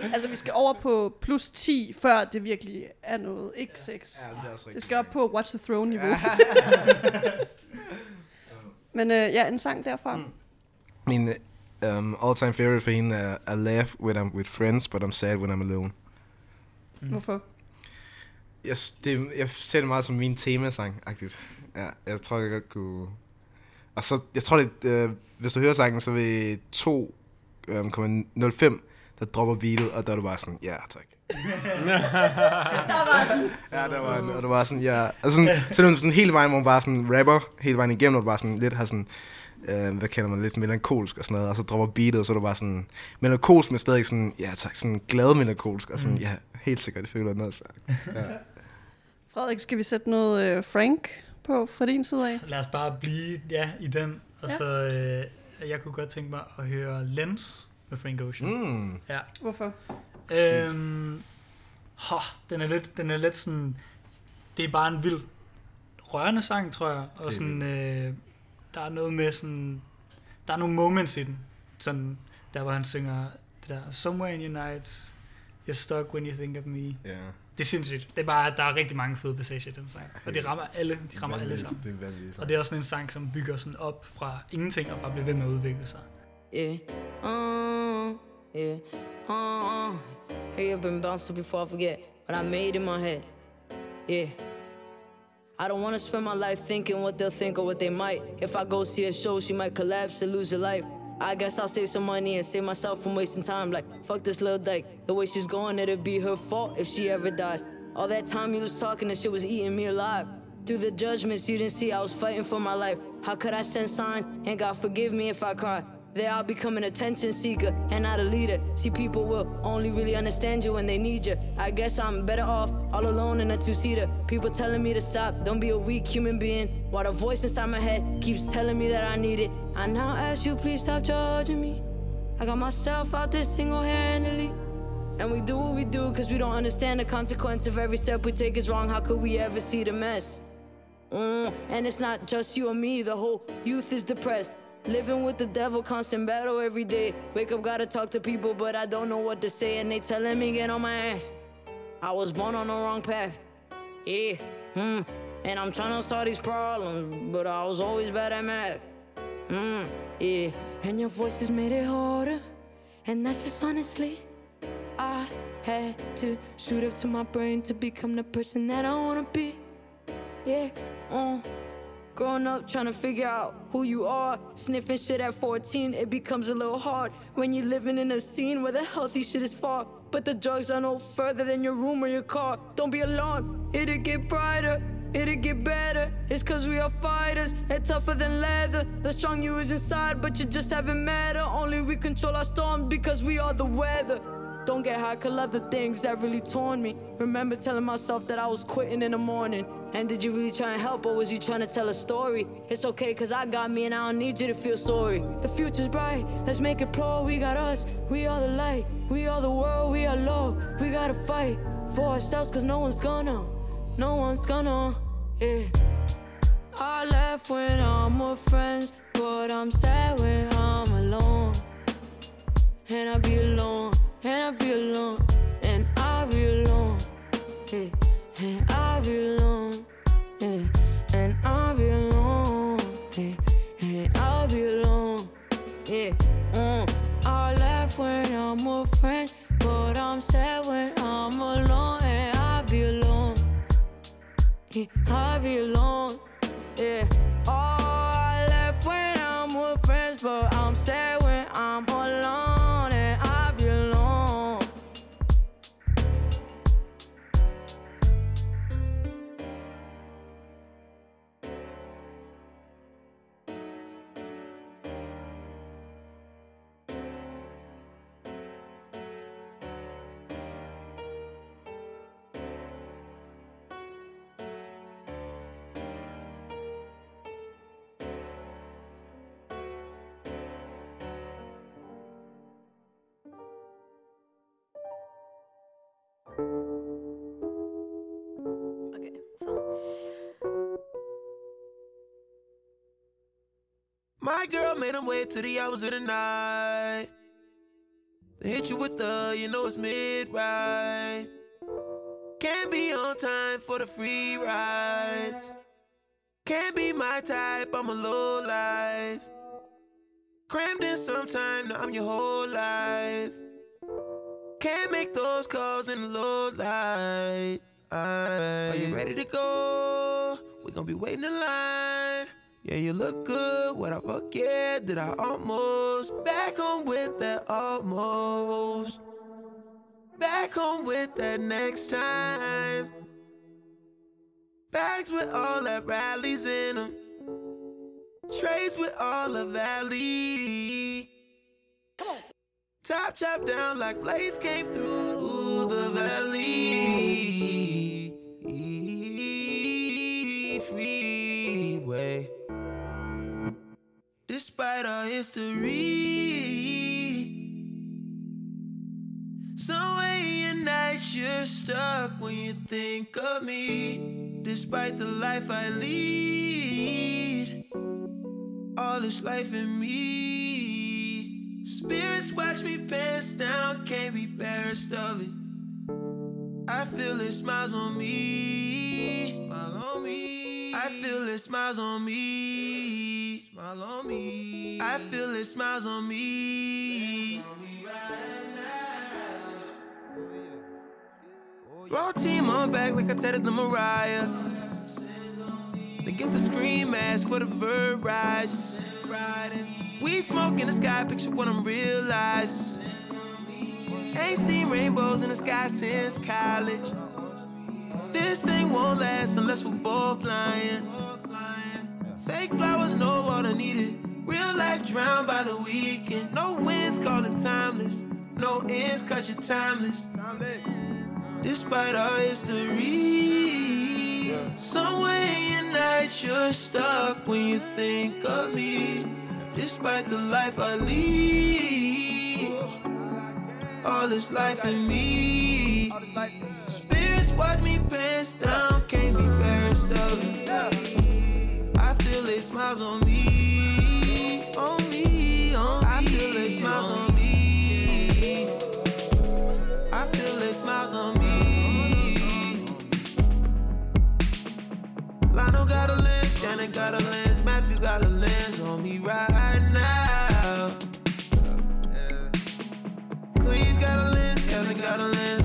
altså, vi skal over på plus 10, før det virkelig er noget. Ikke 6. det er også Det skal op på Watch the Throne-niveau. Men øh, ja, en sang derfra. Mm. Min um, all-time favorite for hende er I laugh when I'm with friends, but I'm sad when I'm alone. Mm. Hvorfor? Jeg, det, jeg ser det meget som min temasang-agtigt. Ja, jeg tror, jeg godt kunne... Og så, jeg tror, det, øh, hvis du hører sangen, så vil 2,05, der dropper beatet, og der er du bare sådan, ja, tak. Der var den. Ja, der var den, og det var sådan, ja. Og sådan, selvom sådan hele vejen, hvor man bare sådan rapper, hele vejen igennem, og du bare sådan lidt har sådan, øh, hvad kalder man, lidt melankolsk og sådan noget, og så dropper beatet, og så er du bare sådan, melankolsk, men stadig sådan, ja tak, sådan glad melankolsk, og sådan, Mm. ja, helt sikkert, det føler jeg noget sagt. Ja. Frederik, skal vi sætte noget øh, Frank på fra din side af? Lad os bare blive ja, i den, og Ja. så øh, jeg kunne godt tænke mig at høre Lens med Frank Ocean. Mm. Ja. Hvorfor? Øhm, Hå, den er lidt, den er lidt sådan, det er bare en vild rørende sang, tror jeg, og sådan, øh, der er noget med sådan, der er nogle moments i den, sådan, der hvor han synger det der, Somewhere in your nights, you're stuck when you think of me. Ja. Det er sindssygt. Det er bare, der er rigtig mange fede passager i den sang, og det rammer alle, de rammer alle sammen. Det er vanvittigt. Og det er også sådan en sang, som bygger sådan op fra ingenting og bare bliver ved med at udvikle sig. Yeah. Uh, yeah. Uh, uh. Hey, I've been bouncing before I forget what I made in my head. Yeah. I don't wanna spend my life thinking what they'll think or what they might. If I go see a show, she might collapse and lose her life. I guess I'll save some money and save myself from wasting time. Like, fuck this little dyke. The way she's going, it'll be her fault if she ever dies. All that time he was talking, that shit was eating me alive. Through the judgments you didn't see, I was fighting for my life. How could I send signs? And God forgive me if I cry. There I'll become an attention seeker and not a leader. See, people will only really understand you when they need you. I guess I'm better off all alone in a two-seater. People telling me to stop, don't be a weak human being. While the voice inside my head keeps telling me that I need it. I now ask you, please stop judging me. I got myself out there single-handedly. And we do what we do cause we don't understand the consequence of every step we take is wrong. How could we ever see the mess? Mm, and it's not just you and me, the whole youth is depressed. Living with the devil, constant battle every day. Wake up, gotta talk to people, but I don't know what to say, and they telling me get on my ass. I was born on the wrong path. Yeah, hmm. And I'm trying to solve these problems, but I was always bad at math. Hmm, yeah. And your voices made it harder, and that's just honestly. I had to shoot up to my brain to become the person that I wanna be. Yeah, uh. Growing up, trying to figure out who you are. Sniffing shit at 14, it becomes a little hard when you're living in a scene where the healthy shit is far. But the drugs are no further than your room or your car. Don't be alarmed, it'll get brighter, it'll get better. It's cause we are fighters and tougher than leather. The strong you is inside, but you just haven't met her. Only we control our storms because we are the weather. Don't get high, could love the things that really torn me. Remember telling myself that I was quitting in the morning. And did you really try and help, or was you trying to tell a story? It's okay, cause I got me and I don't need you to feel sorry. The future's bright, let's make it pro. We got us, we are the light, we are the world, we are low. We gotta fight for ourselves, cause no one's gonna, no one's gonna, yeah. I left when I'm with friends, but I'm sad when I'm alone. And I be alone, and I be alone, and I be alone, yeah. And I be alone, yeah. And I be alone, yeah. And I be alone, yeah. Mm. I laugh when I'm with friends, but I'm sad when I'm alone, and I be alone, yeah. I be girl made him wait till the hours of the night. They hit you with the, you know it's mid ride. Can't be on time for the free rides. Can't be my type, I'm a low life. Crammed in sometime, now I'm your whole life. Can't make those calls in the low light. Are you ready to go? We gon' be waiting in line. Yeah, you look good. What I forget? that I almost back home with that almost? Back home with that next time. Bags with all that rallies in them. Trays with all the valley. Top chop down like blades came through the valley. Despite our history, somewhere in your night you're stuck when you think of me. Despite the life I lead, all this life in me. Spirits watch me pants down, can't be embarrassed of it. I feel it smiles on me, smile on me. I feel it smiles on me, smile on me. I feel it smiles on me. Raw team on back like I tatted the Mariah. Then get the scream mask for the verb rise. Weed smoke in the sky, picture what I'm realizing. Ain't seen rainbows in the sky since college. This thing won't last unless we're both lying. Fake flowers, no water needed. Real life drowned by the weekend. No winds, call it timeless. No ends, cause you're timeless. Despite our history, somewhere in night you're stuck when you think of me. Despite the life I lead, all this life in me. Spirits watch me pants down, can't be embarrassed of it. I feel they smiles on me, on me, on me. I feel they smiles on me. I feel they smiles on me. Lionel got a lens, Janet got a lens, Matthew got a lens on me right now. Cleve got a lens, Kevin got a lens,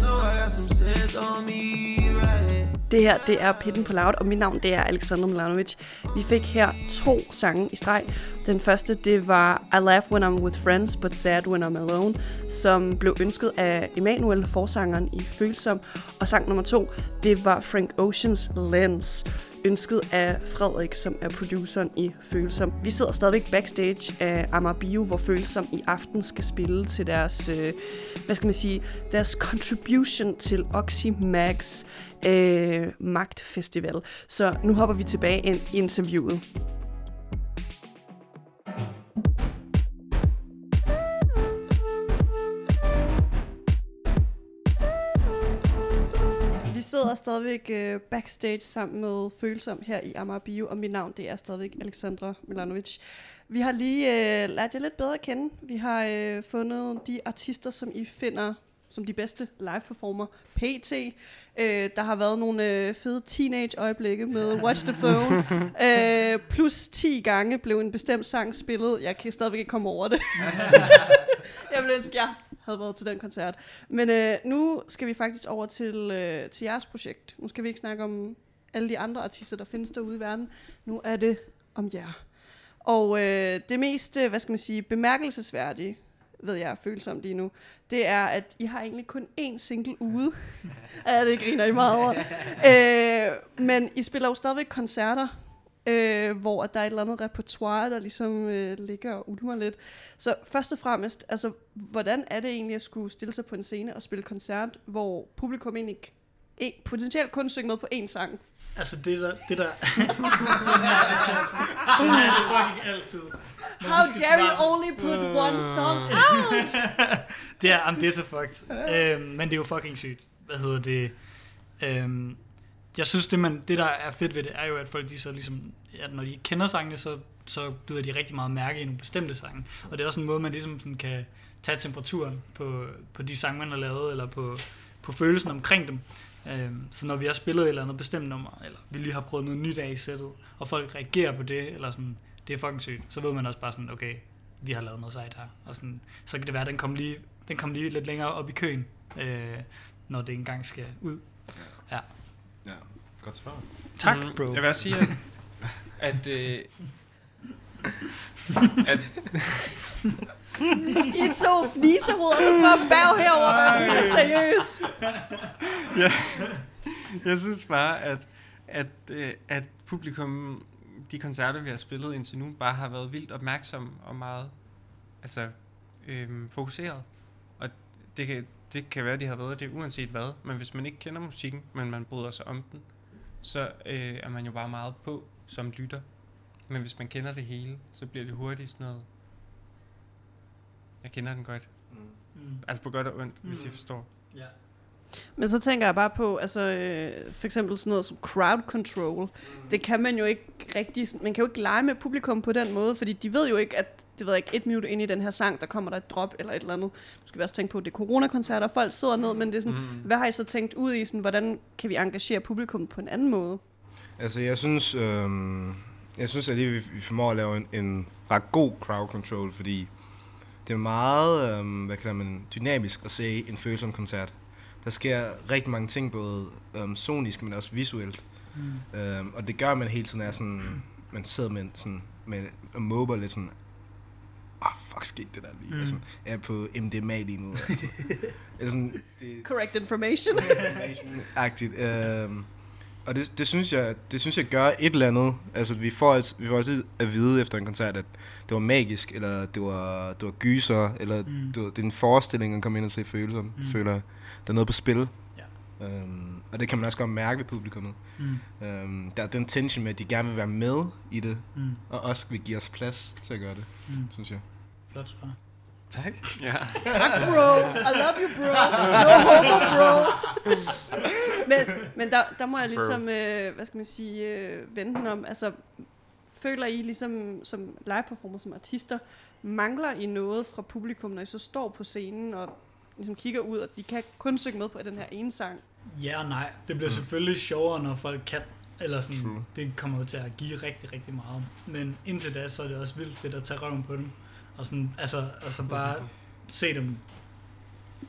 Det her, det er Pitten på Loud, og mit navn, det er Alexander Milanovic. Vi fik her to sange i streg. Den første, det var I Laugh When I'm With Friends, But Sad When I'm Alone, som blev ønsket af Emanuel, forsangeren i Følsom. Og sang nummer to, det var Frank Oceans Lens, ønsket af Frederik, som er produceren i Følsom. Vi sidder stadigvæk backstage af Amager Bio, hvor Følsom i aften skal spille til deres, øh, hvad skal man sige, deres contribution til Oxymax øh, Magtfestival. Så nu hopper vi tilbage ind i interviewet. Sidder stadigvæk øh, backstage sammen med Følsom her i Amager Bio, og mit navn det er stadigvæk Alexandra Milanovic. Vi har lige øh, lært jer lidt bedre at kende. Vi har øh, fundet de artister, som I finder som de bedste live-performer PT. Øh, der har været nogle øh, fede teenage-øjeblikke med Watch the Phone. øh, plus 10 gange blev en bestemt sang spillet. Jeg kan stadigvæk ikke komme over det. jeg ville ønske, jeg havde været til den koncert. Men øh, nu skal vi faktisk over til, øh, til jeres projekt. Nu skal vi ikke snakke om alle de andre artister, der findes derude i verden. Nu er det om jer. Og øh, det mest, øh, hvad skal man sige, bemærkelsesværdige, ved jeg er følsomt lige nu, det er, at I har egentlig kun én single ude. ja, det griner I meget over. øh, men I spiller jo stadigvæk koncerter, øh, hvor der er et eller andet repertoire, der ligesom øh, ligger og ulmer lidt. Så først og fremmest, altså, hvordan er det egentlig at skulle stille sig på en scene og spille koncert, hvor publikum egentlig k- en, potentielt kun synger med på én sang? Altså det der... Det der sådan er det altid. Sådan er det fucking altid. How dare you only put one song out? det er, jamen, det er så fucked. øhm, men det er jo fucking sygt. Hvad hedder det? Øhm, jeg synes, det, man, det der er fedt ved det, er jo, at folk de så ligesom, at når de ikke kender sangene, så, så bider de rigtig meget mærke i nogle bestemte sange. Og det er også en måde, man ligesom sådan kan tage temperaturen på, på de sange, man har lavet, eller på, på følelsen omkring dem. Øhm, så når vi har spillet et eller andet bestemt nummer, eller vi lige har prøvet noget nyt af i sættet, og folk reagerer på det, eller sådan, det er fucking sygt, så ved man også bare sådan, okay, vi har lavet noget sejt her. Og sådan, så kan det være, at den kommer lige, den kommer lige lidt længere op i køen, øh, når det engang skal ud. Ja. Ja, godt svar. Tak, Mm, bro. Jeg vil også sige, at... at, øh, at I to fnisehoveder, så prøver at bag herover, Ej. men seriøs. ja, jeg synes bare, at, at, øh, at publikum, de koncerter, vi har spillet indtil nu, bare har været vildt opmærksomme og meget altså, øhm, fokuseret. Og det kan, det kan være, de har været det uanset hvad, men hvis man ikke kender musikken, men man bryder sig om den, så øh, er man jo bare meget på som lytter. Men hvis man kender det hele, så bliver det hurtigt sådan noget... Jeg kender den godt. Mm. Altså på godt og ondt, mm. hvis I Mm. forstår. Ja. Men så tænker jeg bare på, altså øh, for eksempel sådan noget som crowd control. Det kan man jo ikke rigtig, man kan jo ikke lege med publikum på den måde, fordi de ved jo ikke, at det ved jeg ikke, et minut ind i den her sang, der kommer der et drop eller et eller andet. Nu skal vi også tænke på, at det er coronakoncerter, folk sidder ned, men det er sådan, mm. hvad har I så tænkt ud i, sådan, hvordan kan vi engagere publikum på en anden måde? Altså, jeg synes, øhm, jeg synes at vi, vi formår at lave en, en ret god crowd control, fordi det er meget, øhm, hvad kalder man, dynamisk at se en følsom koncert. Der sker rigtig mange ting, både øhm, sonisk, men også visuelt. Mm. Øhm, og det gør, at man hele tiden er sådan, man sidder med, sådan, med og måber lidt sådan, åh, oh, fuck, skete det der lige. Mm. Altså, jeg er på MDMA lige nu. Altså. Sådan, det, Correct information. agtigt. Øhm, og det, det, synes jeg, det synes jeg gør et eller andet. Altså, vi får, altid, vi får altid at vide efter en koncert, at det var magisk, eller det var, det var gyser, eller mm. det, var, det er en forestilling at komme ind og se følelser. Mm. Føler, der er noget på spil. Ja. Øhm, og det kan man også godt mærke ved publikummet. Mm. Øhm, der er den tension med, at de gerne vil være med i det, Mm. og også vil give os plads til at gøre det, Mm. synes jeg. Flot svar. Tak. Ja. Tak, bro. I love you, bro. No homo, bro. men men der, der må jeg ligesom, øh, hvad skal man sige, øh, vente den om. Altså, føler I ligesom som live-performer, som artister, mangler I noget fra publikum, når I så står på scenen og ligesom kigger ud, og de kan kun synge med på den her ene sang? Ja og nej. Det bliver mm. selvfølgelig sjovere, når folk kan. Eller sådan, True. det kommer jo til at give rigtig, rigtig meget. Men indtil da, så er det også vildt fedt at tage røven på dem. Og sådan, altså, altså bare se dem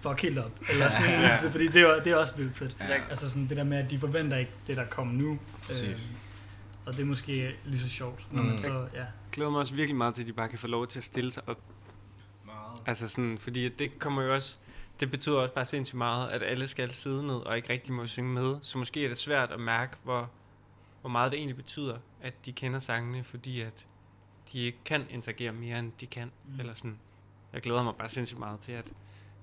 fuck helt op. Eller sådan, ja. Fordi det er, det er også vildt fedt. Ja. Altså sådan det der med, at de forventer ikke det, der kommer nu. Præcis. Øhm, og det er måske lige så sjovt, når man Mm. så, ja. glæder mig også virkelig meget til, at de bare kan få lov til at stille sig op. Meget. Altså sådan, fordi det kommer jo også, det betyder også bare sindssygt meget, at alle skal sidde ned og ikke rigtig må synge med. Så måske er det svært at mærke, hvor, hvor meget det egentlig betyder, at de kender sangene, fordi at de ikke kan interagere mere, end de kan. Mm. Eller sådan. Jeg glæder mig bare sindssygt meget til, at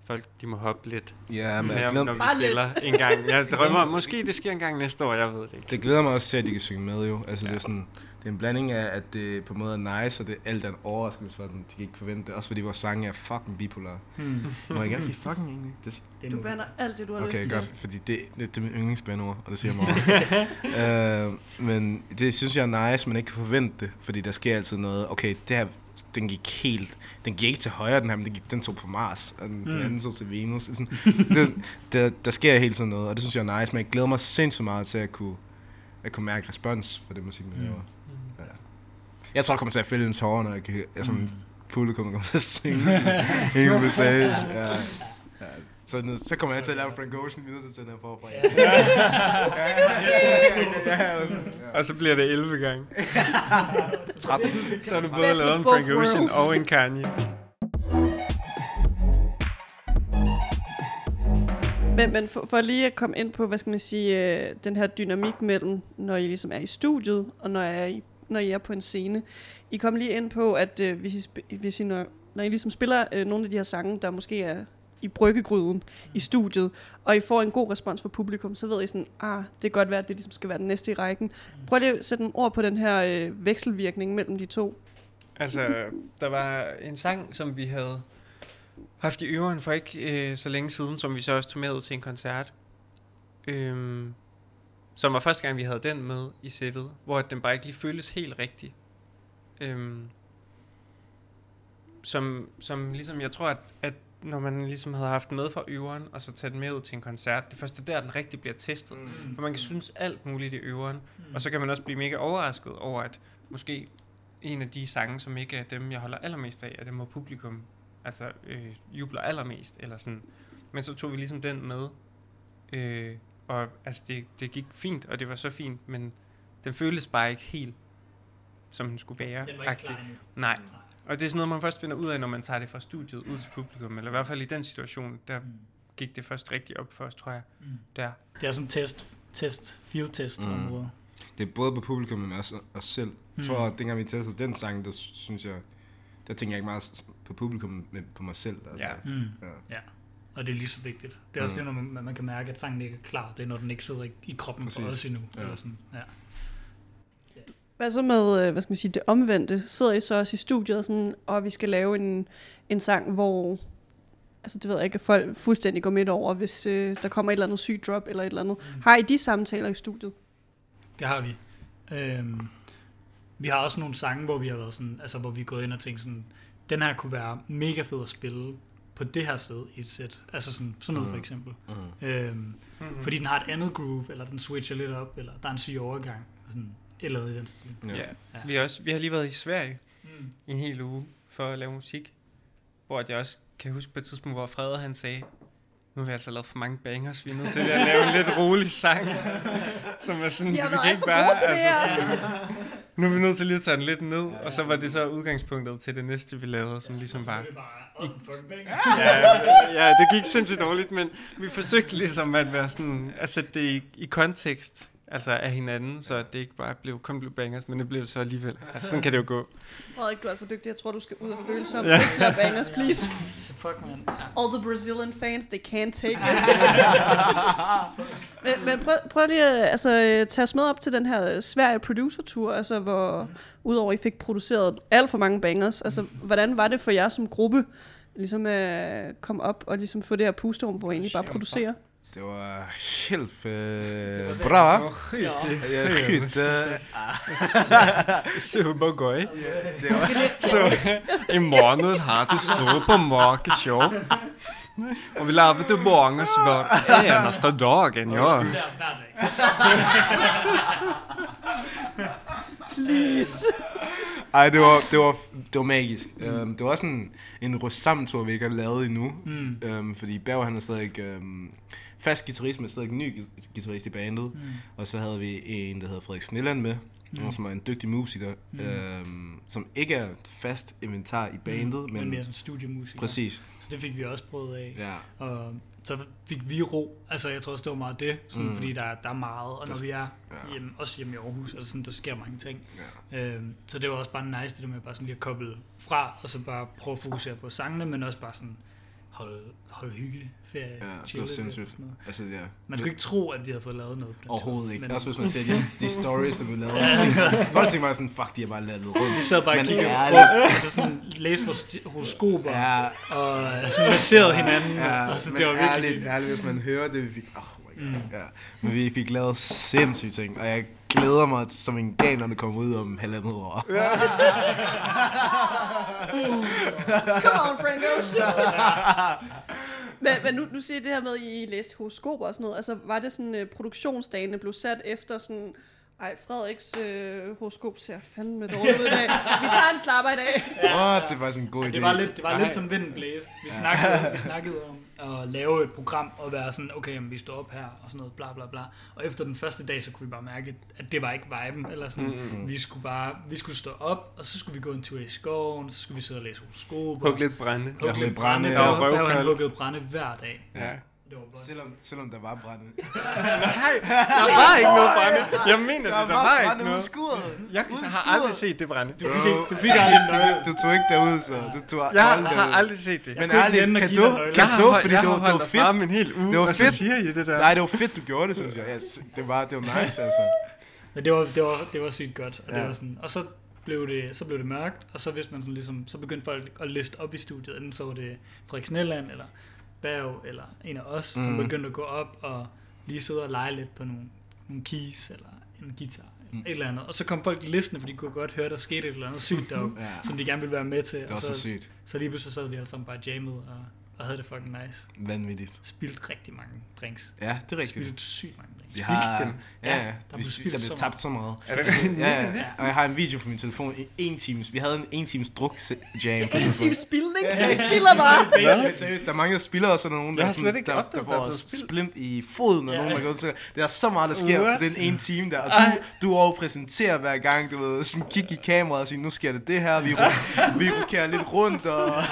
folk de må hoppe lidt Ja, men jeg mere, glæder, når vi Bare spiller en gang. Jeg drømmer, måske det sker en gang næste år, jeg ved det ikke. Det glæder mig også til, at de kan synge med jo. Altså, ja. det, er sådan, det er en blanding af, at det på en måde er nice, og det alt er en overraskelse for dem. De kan ikke forvente det. Også fordi vores sange er fucking bipolar. Hmm. Må jeg gerne sige fucking egentlig? Det, Det Du bander alt det, du har okay, lyst godt. til. Fordi det, det, det er min yndlingsbandord, og det siger jeg meget. øh, men det synes jeg er nice, men ikke kan forvente det. Fordi der sker altid noget. Okay, det her, den gik helt... Den gik ikke til højre, den her, men den, gik, den tog på Mars, og den, mm. den Mm. anden tog til Venus. Sådan, det, der, der sker hele tiden noget, og det synes jeg er nice. Men jeg glæder mig sindssygt meget til at kunne, at kunne mærke respons for det musik, man Mm. laver. Ja. Jeg tror, jeg kommer til at fælde en tårer, når jeg, kan, jeg sådan, Mm. publikum kommer til at synge en passage. Ja. Ja. Så, så kommer jeg til at lave Frank Ocean videre til den her forfra. Ja. Og så bliver det 11 gange. 13. Så har du både lavet en Frank Ocean og en Kanye. Men, men for, for lige at komme ind på, hvad skal man sige, øh, den her dynamik mellem, når I ligesom er i studiet, og når, jeg er i, når I er på en scene. I kom lige ind på, at øh, hvis, I, hvis I, når, når I ligesom spiller øh, nogle af de her sange, der måske er i bryggegryden i studiet, og I får en god respons fra publikum, så ved I sådan, ah, det kan godt være, at det ligesom skal være den næste i rækken. Prøv lige at sætte en ord på den her øh, vekselvirkning mellem de to. Altså, der var en sang, som vi havde haft i øveren for ikke øh, så længe siden, som vi så også tog med ud til en koncert. Øhm, som var første gang, vi havde den med i sættet, hvor den bare ikke lige føltes helt rigtig. Øhm, som, som ligesom, jeg tror, at, at når man ligesom havde haft den med fra øveren, og så taget den med ud til en koncert, det første der, den rigtig bliver testet. Mm. For man kan synes alt muligt i øveren, Mm. og så kan man også blive mega overrasket over, at måske en af de sange, som ikke er dem, jeg holder allermest af, er dem, hvor publikum altså, øh, jubler allermest. Eller sådan. Men så tog vi ligesom den med, øh, og altså, det, det gik fint, og det var så fint, men den føltes bare ikke helt, som den skulle være. Den var ikke klar. Nej. Og det er sådan noget, man først finder ud af, når man tager det fra studiet ud til publikum. Eller i hvert fald i den situation, der Mm. gik det først rigtig op for os, tror jeg. Mm. Der. Det er sådan en test, test, field test Mm. område. Det er både på publikum, men også os selv. Jeg Mm. tror, at dengang vi testede den sang, der synes jeg, der tænker jeg ikke meget på publikum, men på mig selv. Altså. Ja. Mm. Ja. Ja. Og det er lige så vigtigt. Det er også Mm. det, når man, man kan mærke, at sangen ikke er klar. Det er, når den ikke sidder i, i kroppen Præcis. for os endnu. Ja. Eller sådan. Ja. Hvad så med, øh, hvad skal man sige, det omvendte? Sidder I så også i studiet og sådan, og vi skal lave en, en sang, hvor altså det ved jeg ikke, at folk fuldstændig går midt over, hvis øh, der kommer et eller andet sygt drop eller et eller andet. Har I de samtaler i studiet? Det har vi. Øhm, vi har også nogle sange, hvor vi har været sådan, altså hvor vi er gået ind og tænkt sådan, den her kunne være mega fed at spille på det her sted i et sæt. Altså sådan, sådan noget for eksempel. Mm. Øhm, Mhm. Fordi den har et andet groove, eller den switcher lidt op, eller der er en syg overgang. Sådan, et eller andet i den stil. Ja. Ja. ja. Vi, har også, vi har lige været i Sverige Mm. i en hel uge for at lave musik. Hvor at jeg også kan huske på et tidspunkt, hvor Frede han sagde, nu har vi altså lavet for mange bangers, vi er nødt til at lave en lidt rolig sang. Som er sådan, Vi har vi været kan ikke for bare... gode til det her. sådan, nu er vi nødt til lige at tage den lidt ned, og så var det så udgangspunktet til det næste, vi lavede, som ligesom bare... Det. Ja, ja, det gik sindssygt dårligt, men vi forsøgte ligesom at være sådan, at sætte det i, i kontekst, altså af hinanden, så det ikke bare blev, kun blev bangers, men det blev det så alligevel. Altså sådan kan det jo gå. Frederik, du er alt for dygtig. Jeg tror, du skal ud og føle som Ja. flere bangers, please. Fuck, man. All the Brazilian fans, they can't take it. men men prøv, prøv lige at altså, øh, tage os med op til den her øh, Sverige Producer Tour, altså hvor udover I fik produceret alt for mange bangers, altså hvordan var det for jer som gruppe ligesom at komme op og ligesom få det her pusterum, hvor I egentlig bare producerer? Det var helt øh, bra, va? Ja. Ja, skytte. Super gøy. Det var, Så i morgen har du super show. Og vi lavede bangers hver eneste dagen, ja. Please. ej, det var, det var, det var magisk. Um, det var også en, en rust sammen tur, vi ikke har lavet endnu. Mm. Um, fordi Berg, han er stadig um, fast guitarist, men stadig ny gu- guitarist i bandet. Mm. Og så havde vi en, der hedder Frederik Snilland med, Mm. mm. som er en dygtig musiker, Mm. um, som ikke er fast inventar i bandet, men, men, men mere sådan studiemusik. præcis. Så det fik vi også prøvet af. Ja. Og så fik vi ro. Altså, jeg tror også, det var meget det. Sådan, mm. Mm. Fordi der, der er meget. Og når vi er ja. hjemme, også hjemme i Aarhus, altså sådan, der sker mange ting. Ja. Øhm, så det var også bare nice, det der med bare sådan lige at koble fra, og så bare prøve at fokusere på sangene, men også bare sådan holde, holde hygge, ferie, Ja, det var sindssygt. sådan noget. Altså, ja. Man skulle ikke tro, at vi havde fået lavet noget på den Overhovedet tur, ikke. men- Også hvis man ser de, de stories, der blev lavet. Folk tænker bare sådan, fuck, de har bare lavet rundt. Vi sad bare og kiggede på, altså sådan, læste vores horoskoper, Ja, og sådan masserede hinanden, ja, og så men det var virkelig ærligt, ærligt, hvis man hører det, vi fik, oh my god, Mm. ja. Men vi fik lavet sindssyge ting, og jeg glæder mig som en gal, når det kommer ud om halvandet år. Ja. Come on, Franco. men men nu, nu siger I det her med, at I læste horoskoper og sådan noget. Altså, var det sådan, uh, produktionsdagene blev sat efter sådan... Ej, Frederiks øh, horoskop ser fandme dårligt ud i dag. Vi tager en slapper i dag. Åh, det er faktisk en god idé. Det var lidt, det var lidt som vinden blæste. Vi snakkede, vi snakkede om at lave et program og være sådan, okay, jamen, vi står op her og sådan noget, bla bla bla. Og efter den første dag, så kunne vi bare mærke, at det var ikke viben. Eller sådan, Mm, vi skulle bare, vi skulle stå op, og så skulle vi gå en tur i skoven, så skulle vi sidde og læse horoskoper. Hug lidt brænde. Hug lidt brænde. Ja, Der var røvkoldt. røv, han huggede brænde hver dag. Ja. Det var bare... Selvom, selvom der var brænde. Nej, der var ikke noget brænde. Jeg mener det, der var ikke ud noget. skuret. Jeg Ude i har skuret. aldrig set det brænde. Du fik, ikke, du fik aldrig nøgle. Du tog ikke derud, så du tog Jeg aldrig har derud. aldrig set det. Men ærligt, kan du, kan du, fordi jeg det har var, det holdt var fedt. en hel uge, Det var og så fedt. siger I det der. Nej, det var fedt, du gjorde det, synes jeg. Ja, det var, det var nice, altså. Men det var, det var, det var sygt godt. Og, det Ja. var sådan, og så blev det, så blev det mørkt, og så vidste man sådan ligesom, så begyndte folk at liste op i studiet. Enten så var det Frederik Snelland, eller Berg, eller en af os, mm. som begyndte at gå op og lige sidde og lege lidt på nogle, nogle keys, eller en guitar, eller Mm. et eller andet. Og så kom folk listende, fordi de kunne godt høre, der skete et eller andet sygt deroppe, Ja, som de gerne ville være med til. det var og så så, sygt. så lige pludselig sad vi alle sammen bare jammet og, og havde det fucking nice. Vanvittigt. Spildt rigtig mange drinks. Ja, det er rigtigt. Spildt sygt mange. Vi har, dem. ja, Ja, ja, der vi, blev der blev så tabt så meget. Er det? Ja, ja, Ja. og jeg har en video på min telefon i en times. Vi havde en en times druk jam på En telefonen. time spildning. Vi spilder bare. Men seriøst, der er mange, der spiller, og så er nogen, der, sådan, der, der der er får splint i foden, og Ja. nogen, der går til. Der er så meget, der sker What? på den ene time der. Og du, du overpræsenterer hver gang, du ved, sådan kigge i kameraet og sige, nu sker det det her, vi, vi rokerer lidt rundt, og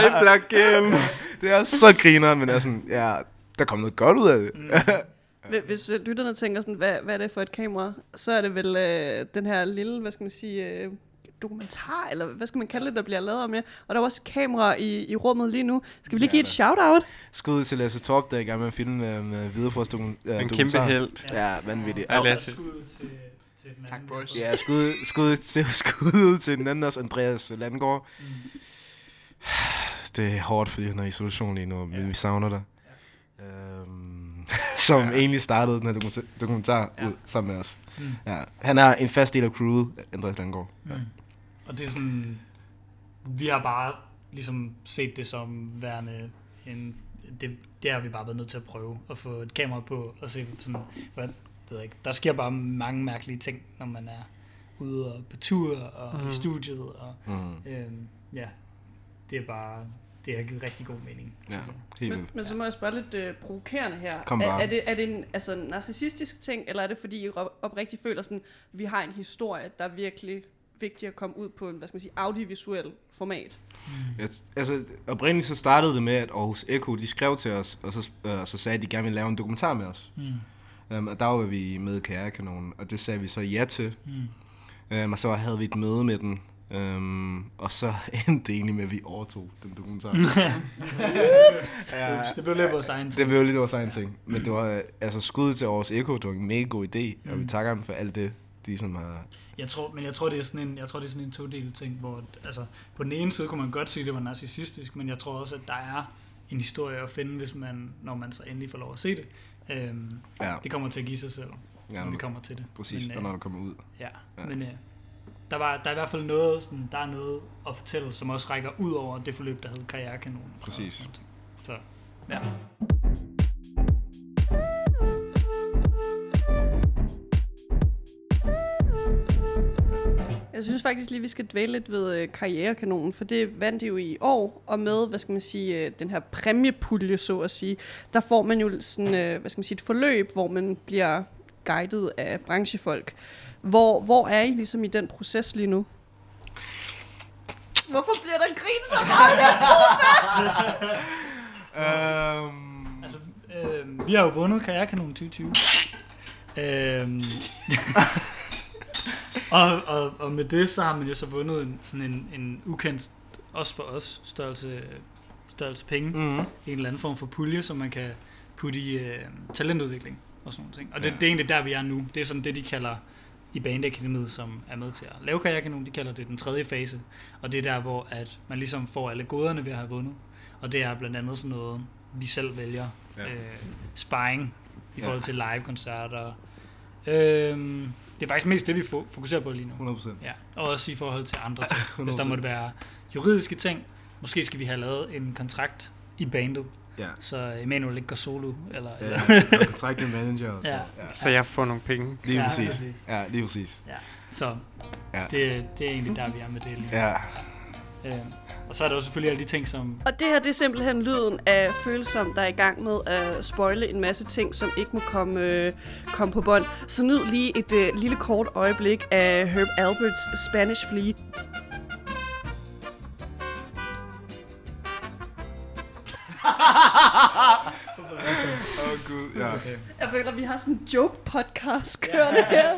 Hey, Black Game. det er så griner, men er sådan, ja, der kom noget godt ud af det. Hvis- Hvis øh, lytterne tænker sådan, hvad, hvad er det for et kamera, så er det vel øh, den her lille, hvad skal man sige, øh, dokumentar, eller hvad skal man kalde det, der bliver lavet om jer. Og der er også kamera i, i rummet lige nu. Skal vi lige Ja, give et shout-out? Skud til Lasse Torp, der er i gang med at filme øh, med videre for os dokumen, øh, En kæmpe held. Ja, vanvittigt. Ja, Lasse. Skud til, Tak, boys. Ja, skud, skud, til, skud til den anden også, Andreas Landgaard. Mm. det er hårdt, fordi han er i isolation lige nu, men vi savner dig. Som ja. egentlig startede den her dokumentar, dokumentar ja. ud sammen med os. Mm. Ja. Han er en fast del af crewet, Andreas Landgaard. Mm. Og det er sådan, vi har bare ligesom set det som værende en, det, det har vi bare været nødt til at prøve at få et kamera på og se sådan, hvad, det ved jeg ikke, der sker bare mange mærkelige ting, når man er ude og på tur og mm. I studiet og Mm. øhm, ja, det er bare, det har givet rigtig god mening. Ja, Altså. helt Men, men så må jeg spørge lidt øh, provokerende her. Kom er, bare. er, det, er det en altså, narcissistisk ting, eller er det fordi I op- oprigtigt føler sådan, vi har en historie, der er virkelig vigtig at komme ud på en, hvad skal man sige, audiovisuel format? Jeg, altså, oprindeligt så startede det med, at Aarhus Echo, de skrev til os, og så, øh, så sagde, at de gerne ville lave en dokumentar med os. Mm. Um, og der var vi med i Karrierekanonen, og det sagde vi så ja til. Mm. Um, og så havde vi et møde med den, um, og så endte det egentlig med, at vi overtog den dokumentar. Ja, det blev lidt vores egen ting. Det blev lidt vores egen ting. Men det var øh, altså skud til Aarhus Echo, det var en mega god idé, og vi Mm. takker dem for alt det, de som har... Jeg tror, men jeg tror, det er sådan en, jeg tror, det er sådan en todelt ting, hvor altså, på den ene side kunne man godt sige, at det var narcissistisk, men jeg tror også, at der er en historie at finde, hvis man, når man så endelig får lov at se det. Øhm, Ja. Det kommer til at give sig selv, Ja, når vi kommer til det. Præcis, Men, og øh, når det kommer ud. Ja, Ja. ja. men øh, der, var, der er i hvert fald noget, sådan, der er noget at fortælle, som også rækker ud over det forløb, der hed Karrierekanonen. Præcis. Så, ja. Jeg synes faktisk lige, vi skal dvæle lidt ved øh, karrierekanonen, for det vandt de jo i år, og med, hvad skal man sige, øh, den her præmiepulje, så at sige, der får man jo sådan, øh, hvad skal man sige, et forløb, hvor man bliver guidet af branchefolk. Hvor, hvor er I ligesom i den proces lige nu? Hvorfor bliver der grin så meget der Um, Altså, øh, vi har jo vundet Karrierekanonen 2020. øhm, og, og, og med det, så har man jo så vundet en, sådan en, en ukendt, også for os, størrelse, størrelse penge. Mhm. En eller anden form for pulje, som man kan putte i øh, talentudvikling og sådan nogle ting. Og det, Ja. det er egentlig der, vi er nu. Det er sådan det, de kalder i Bandakademiet, som er med til at lave Karrierekanonen, de kalder det den tredje fase. Og det er der, hvor at man ligesom får alle goderne ved at have vundet. Og det er blandt andet sådan noget, vi selv vælger. Ja. Ja. Øh, sparring i Ja. forhold til live-koncerter. Øhm, det er faktisk mest det, vi fo- fokuserer på lige nu. 100%. Ja, og også i forhold til andre ting. Hvis der 100%. måtte være juridiske ting, måske skal vi have lavet en kontrakt i bandet, Ja. så Emanuel ikke går solo. Eller, Ja, eller. og kontrakt med manager og så. Ja. Ja. Så jeg får nogle penge. Lige Ja, præcis. præcis. Ja, lige præcis. ja. Så Ja. det, det er egentlig der, vi er med det lige. Ja. Øhm, og så er der jo selvfølgelig alle de ting, som... Og det her, det er simpelthen lyden af følsom, der er i gang med at spoile en masse ting, som ikke må komme, øh, komme på bånd. Så nyd lige et øh, lille kort øjeblik af Herb Alberts Spanish Flea. Åh oh, gud, ja. Okay. Jeg føler, at vi har sådan en joke-podcast kørende her.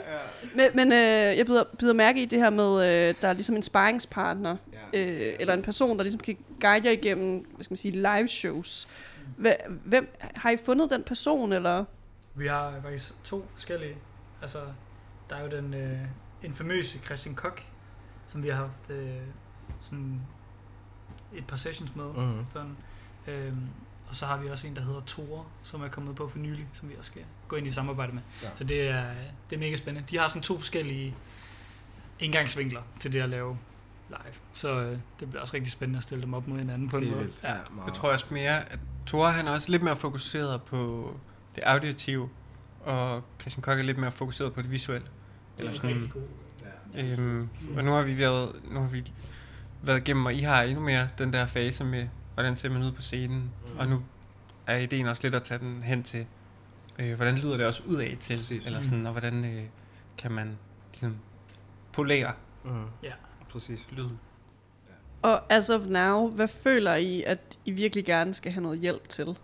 Men, men øh, jeg bider, bider mærke i det her med, øh, der er ligesom en sparringspartner, Ja. øh, eller en person, der ligesom kan guide jer igennem, hvad skal man sige, live shows. Hvem, har I fundet den person, eller? Vi har faktisk to forskellige. Altså, der er jo den øh, infamøse Christian Kok, som vi har haft øh, sådan et par sessions med. Mhm. Sådan. Øhm, og så har vi også en, der hedder Tore, som er kommet på for nylig, som vi også skal gå ind i samarbejde med. Ja. Så det er, det er mega spændende. De har sådan to forskellige indgangsvinkler til det at lave live. Så øh, det bliver også rigtig spændende at stille dem op mod hinanden på en måde. vildt. Ja. Jeg tror også mere, at Thor han er også lidt mere fokuseret på det auditive, og Christian Koch er lidt mere fokuseret på det visuelle. Eller Det er sådan, rigtig god. øhm, og nu har vi været, nu har vi været igennem, og I har endnu mere den der fase med, hvordan ser man ud på scenen. Mm. Og nu er ideen også lidt at tage den hen til, øh, hvordan lyder det også ud af til, Præcis. eller sådan, og hvordan øh, kan man ligesom polere Mhm. Ja. Præcis. lyden. Og as of now, hvad føler I, at I virkelig gerne skal have noget hjælp til?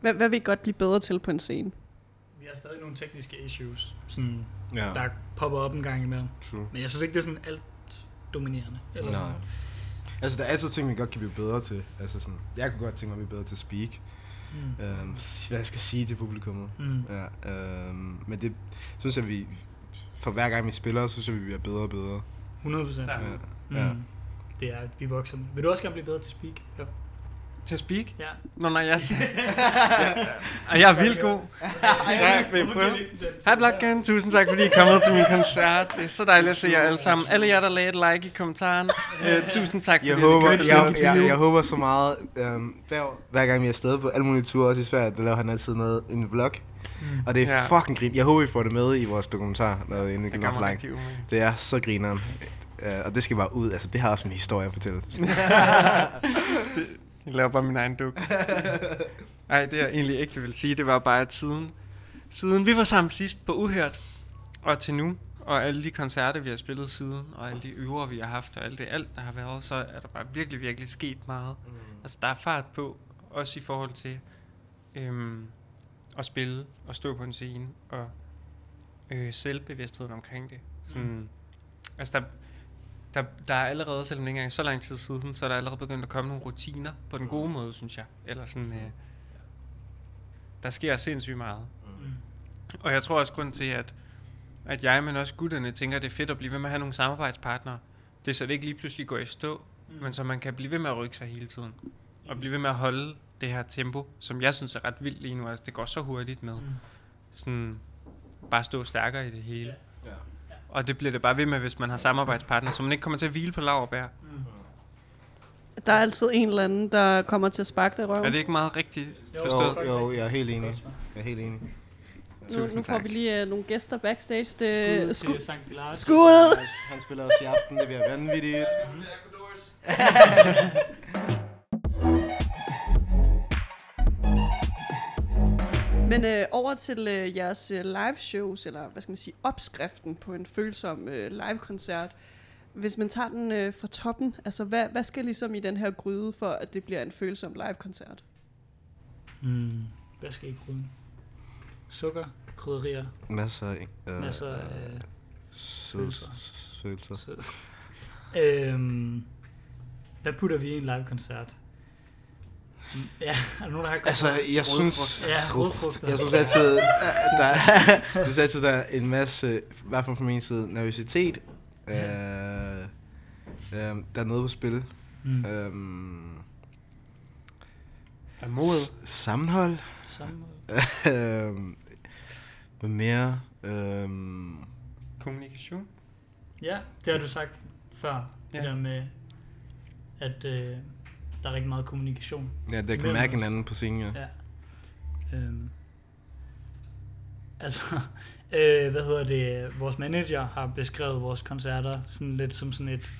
Hvad, hvad vil I godt blive bedre til på en scene? Vi har stadig nogle tekniske issues, sådan, Ja, der popper op en gang imellem. true. Men jeg synes ikke, det er sådan alt dominerende. Eller Nej. sådan. Altså, der er altid ting, vi godt kan blive bedre til. Altså sådan, jeg kunne godt tænke mig at blive bedre til at speak. Mm. Øhm, hvad jeg skal sige til publikummet. Mm. Ja, øhm, men det synes jeg, vi... For hver gang vi spiller, synes jeg, vi bliver bedre og bedre. 100 procent. Ja. Ja, Mm. ja. det er, at vi vokser. Vil du også gerne blive bedre til speak? Jo. Til at speak? Ja. Nå, nej, jeg siger... Og jeg er vildt god. Ja, I? Hej Blakken, tusind tak fordi I er kommet til min koncert. Det er så dejligt at se jer alle sammen. Alle jer, der lagde et like i kommentaren. Uh, tusind tak fordi Jeg I håber, det. jeg, jeg, jeg håber så meget, øhm, hver, hver gang vi er afsted på alle mulige ture, også i Sverige, der laver han altid noget, en vlog. Mm. Og det er Ja. fucking grin. Jeg håber, vi får det med i vores dokumentar, når vi Det det kommer langt. Det er så grineren. Uh, og det skal bare ud. Altså, det har også en historie at fortælle. Jeg laver bare min egen duk. Nej, det jeg egentlig ægte vil sige, det var bare, at siden, siden vi var sammen sidst på Uhørt, og til nu, og alle de koncerter, vi har spillet siden, og alle de øver, vi har haft, og alt det alt, der har været, så er der bare virkelig, virkelig sket meget. Mm. Altså, der er fart på, også i forhold til øhm, at spille, og stå på en scene, og øh, selvbevidstheden omkring det. Sådan, mm. Altså, der, der, der er allerede, selvom det ikke engang så lang tid siden, så er der allerede begyndt at komme nogle rutiner på den gode måde, synes jeg. Eller sådan, øh, der sker sindssygt meget. Mm. Og jeg tror også grund til, at, at jeg, men også gutterne, tænker, at det er fedt at blive ved med at have nogle samarbejdspartnere. Det er så det ikke lige pludselig går i stå, mm. men så man kan blive ved med at rykke sig hele tiden. Og blive ved med at holde det her tempo, som jeg synes er ret vildt lige nu. Altså, det går så hurtigt med. Mm. Sådan, bare stå stærkere i det hele. Ja. Og det bliver det bare ved med, hvis man har samarbejdspartnere, så man ikke kommer til at hvile på laverbær. Der er altid en eller anden, der kommer til at sparke dig i røven. Er det ikke meget rigtigt Jo. forstået? Jo, jo, jeg er helt enig. Jeg er helt enig. Nu, Tusind nu får tak. vi lige uh, nogle gæster backstage. Skud Det, sku, til Sankt Lars. skud! Han spiller også i aften, det bliver vanvittigt. Men øh, over til øh, jeres øh, live shows, eller hvad skal man sige, opskriften på en følsom øh, live-koncert. Hvis man tager den øh, fra toppen, altså hvad, hvad skal ligesom i den her gryde, for at det bliver en følsom live-koncert? Mm. Hvad skal I krydde? Sukker, krydderier, Masser af øh, masser af... følelser. følelser. Så, øhm, hvad putter vi i en live-koncert? Ja, er der nogen, der har Altså, jeg synes... Ja, rødfrugter. Jeg synes altid, der, jeg synes altid, der er en masse, i hvert fald fra min side, nervøsitet. Øh, øh, der er noget på spil. Mm. Øhm, Der er mod. s- sammenhold. Samme. øhm, hvad mere? Øhm, Kommunikation. Ja, det har du sagt før. Ja. Det der med, at øh, der er rigtig meget kommunikation. ja, der kan mærke hinanden på scenen, ja. Ja. Øhm, altså, øh, hvad hedder det? Vores manager har beskrevet vores koncerter sådan lidt som sådan et,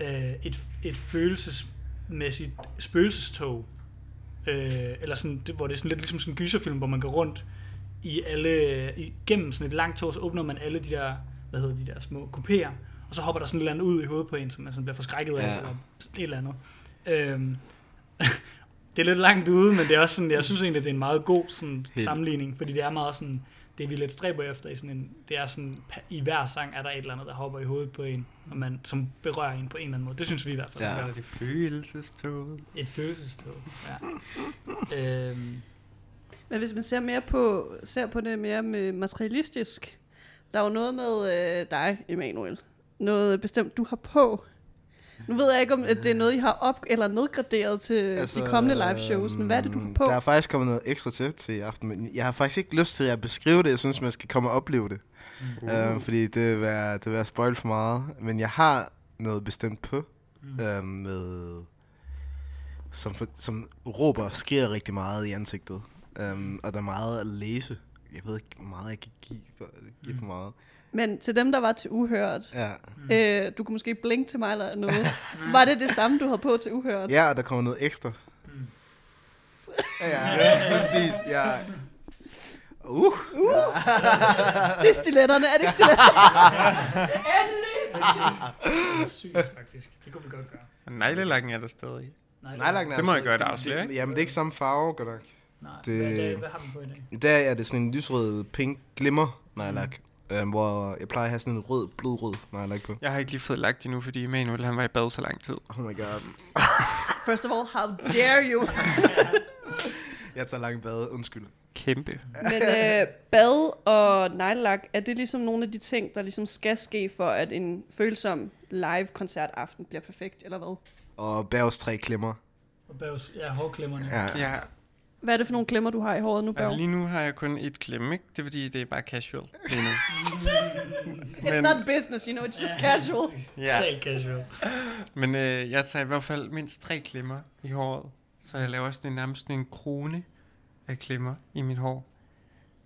øh, et, et følelsesmæssigt spøgelsestog. Øh, eller sådan, hvor det er sådan lidt ligesom sådan en gyserfilm, hvor man går rundt i alle, igennem sådan et langt tog, så åbner man alle de der, hvad hedder de der små kupéer, og så hopper der sådan et eller andet ud i hovedet på en, som man sådan bliver forskrækket af, Ja. eller et eller andet. Øhm, det er lidt langt ude, men det er også sådan, jeg synes egentlig, det er en meget god sådan, Helt. sammenligning, fordi det er meget sådan, det vi lidt stræber efter i sådan en, det er sådan, i hver sang er der et eller andet, der hopper i hovedet på en, og man, som berører en på en eller anden måde. Det synes vi i hvert fald. Ja. Det følelsestoget. Et følelsestog. Ja. øhm, Men hvis man ser mere på, ser på det mere med materialistisk, der er jo noget med øh, dig, Emanuel. Noget bestemt, du har på. Nu ved jeg ikke, om at det er noget, I har op- eller nedgraderet til altså, de kommende live shows, men hvad er det, du har på? Der er faktisk kommet noget ekstra til til i aften, men jeg har faktisk ikke lyst til at beskrive det. Jeg synes, man skal komme og opleve det. Uh. Øhm, fordi det vil, være, det vil være spoil for meget. Men jeg har noget bestemt på, Mm. øhm, med, som, for, som råber og sker rigtig meget i ansigtet. Um, og der er meget at læse. Jeg ved ikke, hvor meget jeg kan give for, give for meget. Men til dem, der var til uhørt, Ja. Mm. øh, du kunne måske blinke til mig eller noget. var det det samme, du havde på til uhørt? ja, og der kommer noget ekstra. Mm. Ja, ja, præcis. Ja. Uh. Det er stiletterne, er det ikke stiletter? det er sygt, faktisk. Det kunne vi godt gøre. Og neglelakken er der stadig. Nej, Nejlakken er Det må jeg altså- godt afsløre, ikke? Jamen, det er ikke samme farve, godt nok. Nej, Det- det... hvad, hvad har vi på i dag? I dag er det sådan en lysrød pink glimmer nejlak, mm. Øhm, hvor jeg plejer at have sådan en rød, blodrød nejlak på. Jeg har ikke lige fået lagt endnu, fordi Emanuel han var i bad så lang tid. Oh my god. First of all, how dare you? Jeg tager langt bad, undskyld. kæmpe. Men øh, bad og neglelak, er det ligesom nogle af de ting, der ligesom skal ske for, at en følsom live-koncertaften bliver perfekt, eller hvad? Og Bergs tre klemmer. Og Bavs, ja, hårklemmerne. Ja. Ja, Hvad er det for nogle klemmer, du har i håret nu, Berg? altså lige nu har jeg kun et klem, ikke? Det er fordi, det er bare casual lige nu. It's not business, you know, it's just casual. ja. Totalt casual. Men øh, jeg tager i hvert fald mindst tre klemmer i håret. Så jeg laver også sådan, nærmest en krone af klemmer i mit hår.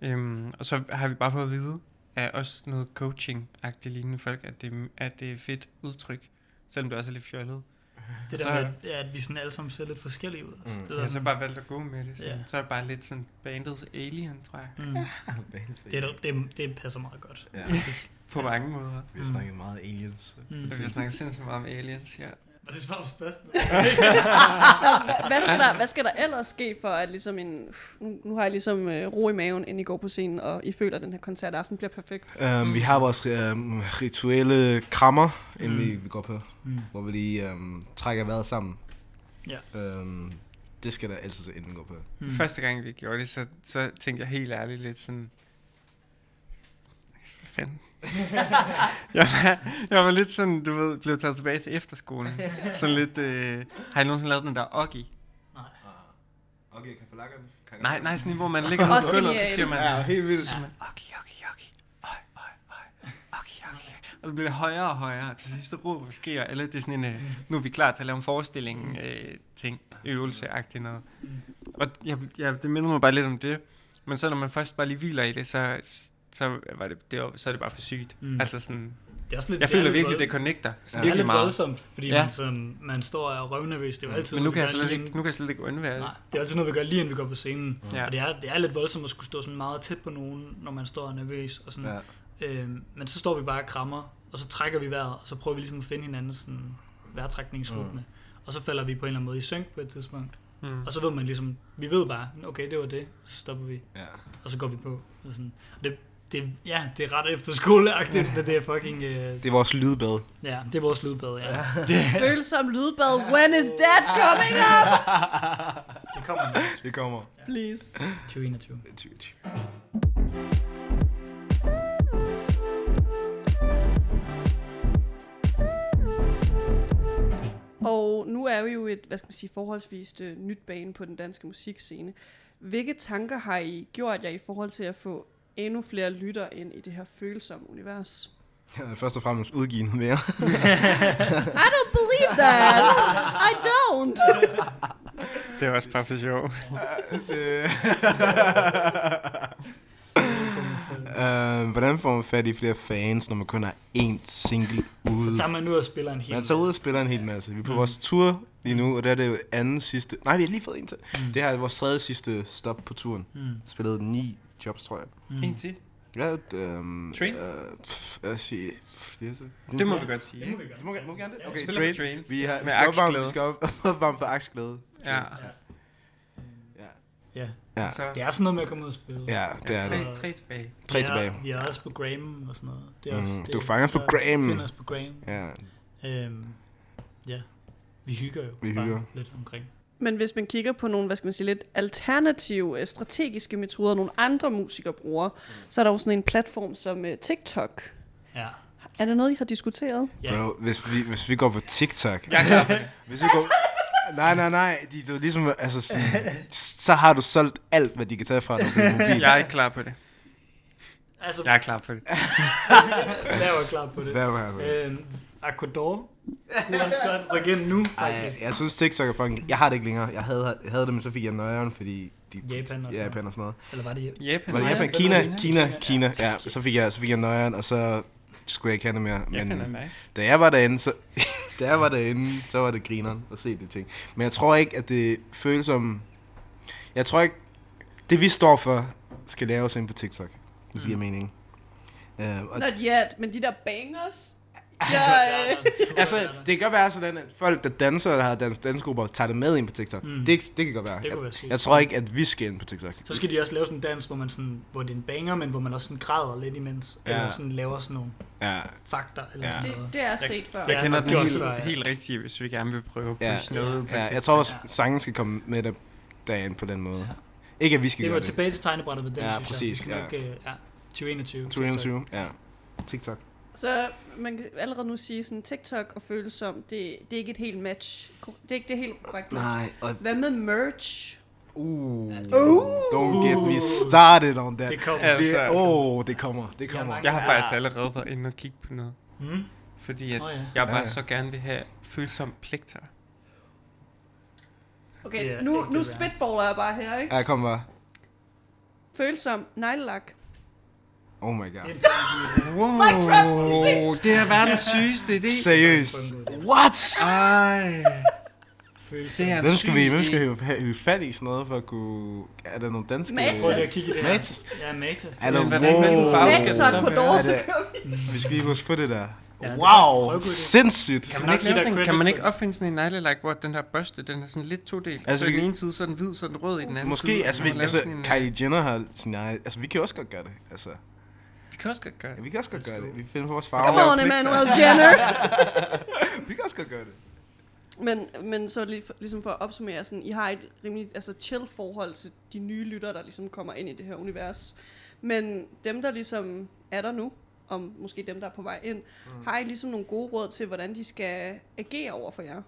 Øhm, og så har vi bare fået at vide, af også noget coaching-agtigt lignende folk, at det, at det er fedt udtryk, selvom det også er lidt fjollet. Det Så- der med, at, at vi sådan alle sammen ser lidt forskellige ud. Altså. Mm. Det er Jeg har så bare valgt at gå med det. Sådan. Ja. Så er det bare lidt sådan bandets alien, tror jeg. mm, det, er, det, det passer meget godt. Ja. På mange måder. Vi har snakket meget aliens. Mm. Vi har snakket sindssygt meget om aliens, ja. Var det svar på spørgsmål? hvad, skal der, hvad skal der ellers ske for, at ligesom en... Nu, nu har jeg ligesom øh, ro i maven, inden I går på scenen, og I føler, at den her koncertaften bliver perfekt. Um, vi har vores um, rituelle krammer, inden Mm. vi, vi går på, Mm. hvor vi lige um, trækker vejret sammen. Ja. Um, det skal der altid inden vi går på. Mm. Første gang vi gjorde det, så, så tænkte jeg helt ærligt lidt sådan... Hvad fanden? jeg, var, jeg var lidt sådan, du ved, blev taget tilbage til efterskolen. Sådan lidt, øh, har I nogensinde lavet den der oggi? Okay, kan få lakkeren? Nej, nej, sådan en, hvor man ligger på gulvet, og så siger man, Ja, helt vildt. så siger man, oggi, oggi, oggi, øj, øj, øj, oggi, oggi. Og så bliver det højere og højere. Til sidst råber sker, eller det er sådan en, øh, nu er vi klar til at lave en forestilling, øh, ting, øvelse-agtigt noget. Og jeg, jeg, det minder mig bare lidt om det. Men så når man først bare lige hviler i det, så, så, var det, det var, så er det bare for sygt. Mm. Altså sådan, Det er også lidt, jeg det er føler lidt virkelig, det connecter. Ja. Så Det er virkelig lidt meget. voldsomt, fordi Ja. man, sådan, man står og er røvnervøs. Det er jo altid Men nu noget, kan, jeg slet ikke, nu kan jeg slet ikke undvære det. Nej, det er altid noget, vi gør lige inden vi går på scenen. Ja. Og det er, det er lidt voldsomt at skulle stå sådan meget tæt på nogen, når man står og er nervøs. Og sådan. Ja. Øhm, men så står vi bare og krammer, og så trækker vi vejret, og så prøver vi ligesom at finde hinandens sådan, vejrtrækningsrytme. Mm. Og så falder vi på en eller anden måde i synk på et tidspunkt. Mm. Og så ved man ligesom, vi ved bare, okay, det var det, så stopper vi, Ja. og så går vi på. Og sådan. Og det, det, ja, det er ret efterskoleagtigt, men det er fucking... Øh, Det er vores lydbad. ja, det er vores lydbad, ja. Det, Følsom lydbad, when is that coming up? det kommer nu. Det kommer. Please. 2021. 2020. Og nu er vi jo et, hvad skal man sige, forholdsvis øh, nyt bane på den danske musikscene. Hvilke tanker har I gjort jer i forhold til at få endnu flere lytter ind i det her følsomme univers? Er først og fremmest udgivet noget mere. I don't believe that! I don't! Det er også bare for sjov. uh, hvordan får man fat i flere fans, når man kun har én single ude? Så tager man ud og spiller en hel Man tager ud og spiller en hel masse. Vi er på mm. vores tour lige nu, og der er det jo anden sidste... Nej, vi har lige fået en til. Mm. Det her er vores tredje sidste stop på turen. Mm. Spillet ni jobs, tror jeg. Mm. En til. Ja, um, Train? Uh, pff, jeg siger, pff, det, er så, Det må vi godt sige. Det må vi. Du må, må vi gerne det? Okay, train. Train. Vi, har, vi skal opvarme, vi skal op- opvarme for aksglæde. Ja. Ja. Ja, Ja. Så, det er sådan noget med at komme ud og spille. Ja, det er det. tre, tre tilbage. Tre er- tilbage. Vi er også på Graham og sådan noget. Det er Mm, også, du det, kan fange os på Graham. Find os på Graham. Ja, Øhm, ja, vi hygger jo Vi bare hygger. lidt omkring. Men hvis man kigger på nogle, hvad skal man sige, lidt alternative øh, strategiske metoder, nogle andre musikere bruger, så er der jo sådan en platform som uh, TikTok. Ja. Er det noget, I har diskuteret? ja. bro, hvis vi, hvis vi går på TikTok, på det. hvis vi går, nej, nej, nej, de, du, er ligesom, altså sådan, så har du solgt alt, hvad de kan tage fra dig på din mobil. Jeg er ikke klar på det. Altså, Jeg er klar på det. der var klar på det. Hvad var det? Øhm, Aquador. kunne også godt nu, Ej, faktisk. jeg synes TikTok er fucking... Jeg har det ikke længere. Jeg havde, jeg havde det, men så fik jeg nøjeren, fordi... De, Japan og sådan Japan og sådan noget. Eller var det Japan. Var det Japan? det Kina, var Kina, Kina. Kina. Ja, så fik jeg, så fik jeg nøjeren, og så skulle jeg ikke have det mere. Japan er Men nice. da jeg var derinde, så, da jeg var derinde, så var det grineren at se de ting. Men jeg tror ikke, at det føles som... Jeg tror ikke, det vi står for, skal laves ind på TikTok. Hvis det giver mening. Uh, og, Not yet, men de der bangers... Ja, altså, det kan godt være sådan, at folk, der danser eller har dans, dansgrupper, tager det med ind på TikTok. Mm. Det, det kan godt være. Det kunne jeg, være sygt. jeg tror ikke, at vi skal ind på TikTok. Så skal de også lave sådan en dans, hvor, man sådan, hvor det er en banger, men hvor man også sådan græder lidt imens. Ja. Eller sådan laver sådan nogle Ja, fakta. Eller Ja. sådan det, noget. det er set før. Ja, Jeg kender den gjort helt, før, ja. helt rigtigt, hvis vi gerne vil prøve at Ja. noget på ja, TikTok. jeg tror også, Ja. sangen skal komme med der, derind på den måde. Ikke, at vi skal Det gøre var det. tilbage til tegnebrættet med den, Ja, synes præcis, jeg. Vi skal Nok, øh, ja, 2021. 2021, ja. TikTok. Så man kan allerede nu sige, sådan TikTok og følsom, det, det er ikke et helt match. Det er ikke det helt korrekt match. Nej, og... Hvad med merch? Uh, don't get me started on that. Det kommer. Altså, Det, oh, det kommer, det kommer. Jeg har faktisk allerede været inde og kigge på noget. Mm. Fordi at Nå ja. jeg bare Ja, så gerne vil have følsom pligter. Okay, Det nu, nu spitballer jeg bare her, ikke? Ja, kom bare. Følsom neglelak. Oh my god. Wow, det er verdens sygeste idé. Seriøst. What? Ej, det er Hvem skal vi, hvem skal hive, have- hive fat i sådan noget for at kunne... Er der nogle danske... Matas. Prøv lige at kigge i det her. Matas. Ja, Matas. Er der, hvordan- hvilken farve skal så på vi. Vi skal lige huske på det der. Er Wow, sindssygt. Kan man, ikke lave sådan, kan man ikke opfinde sådan en neglelak, hvor den her børste, den er sådan lidt todelt? Altså, Altså, så vi i den ene side, så er den hvid, så er den rød i den anden Måske, side. altså, så vi, altså Kylie Jenner har sin egen... Altså, vi kan også godt gøre det. Altså, Vi kan også godt gøre ja, det. vi kan også godt gøre det. Vi finder vores Come farver. on, Emmanuel Jenner. Vi kan også godt gøre det. Men, men så lige for, ligesom for at opsummere, sådan, I har et rimelig altså, chill forhold til de nye lyttere, der ligesom kommer ind i det her univers. Men dem, der ligesom er der nu, og måske dem, der er på vej ind, mm. har I ligesom nogle gode råd til, hvordan de skal agere over for jer?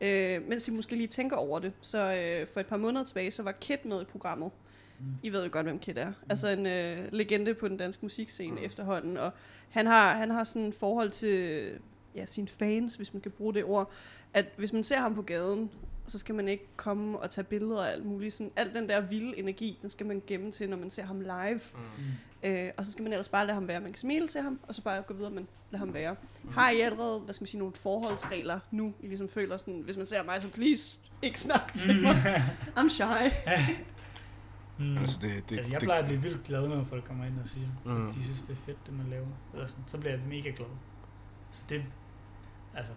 Øh, mens I måske lige tænker over det. Så øh, for et par måneder tilbage, så var Kit med i programmet. Mm. I ved jo godt, hvem Kit er. Mm. Altså en øh, legende på den danske musikscene mm. efterhånden. Og han har, han har sådan et forhold til ja, sine fans, hvis man kan bruge det ord, at hvis man ser ham på gaden, så skal man ikke komme og tage billeder og alt muligt. Sådan, al den der vilde energi, den skal man gemme til, når man ser ham live. Mm. Øh, og så skal man ellers bare lade ham være. Man kan smile til ham, og så bare gå videre, men lad ham være. Mm. Har I allerede, hvad skal man sige, nogle forholdsregler nu? I ligesom føler sådan, hvis man ser mig, så please, ikke snak til mig. I'm shy. Mm. Altså, det, det, Altså, jeg det, plejer at blive vildt glad, når folk kommer ind og siger, Mm. mm. de synes, det er fedt, det man laver. Eller sådan. Så bliver jeg mega glad. Så det, altså,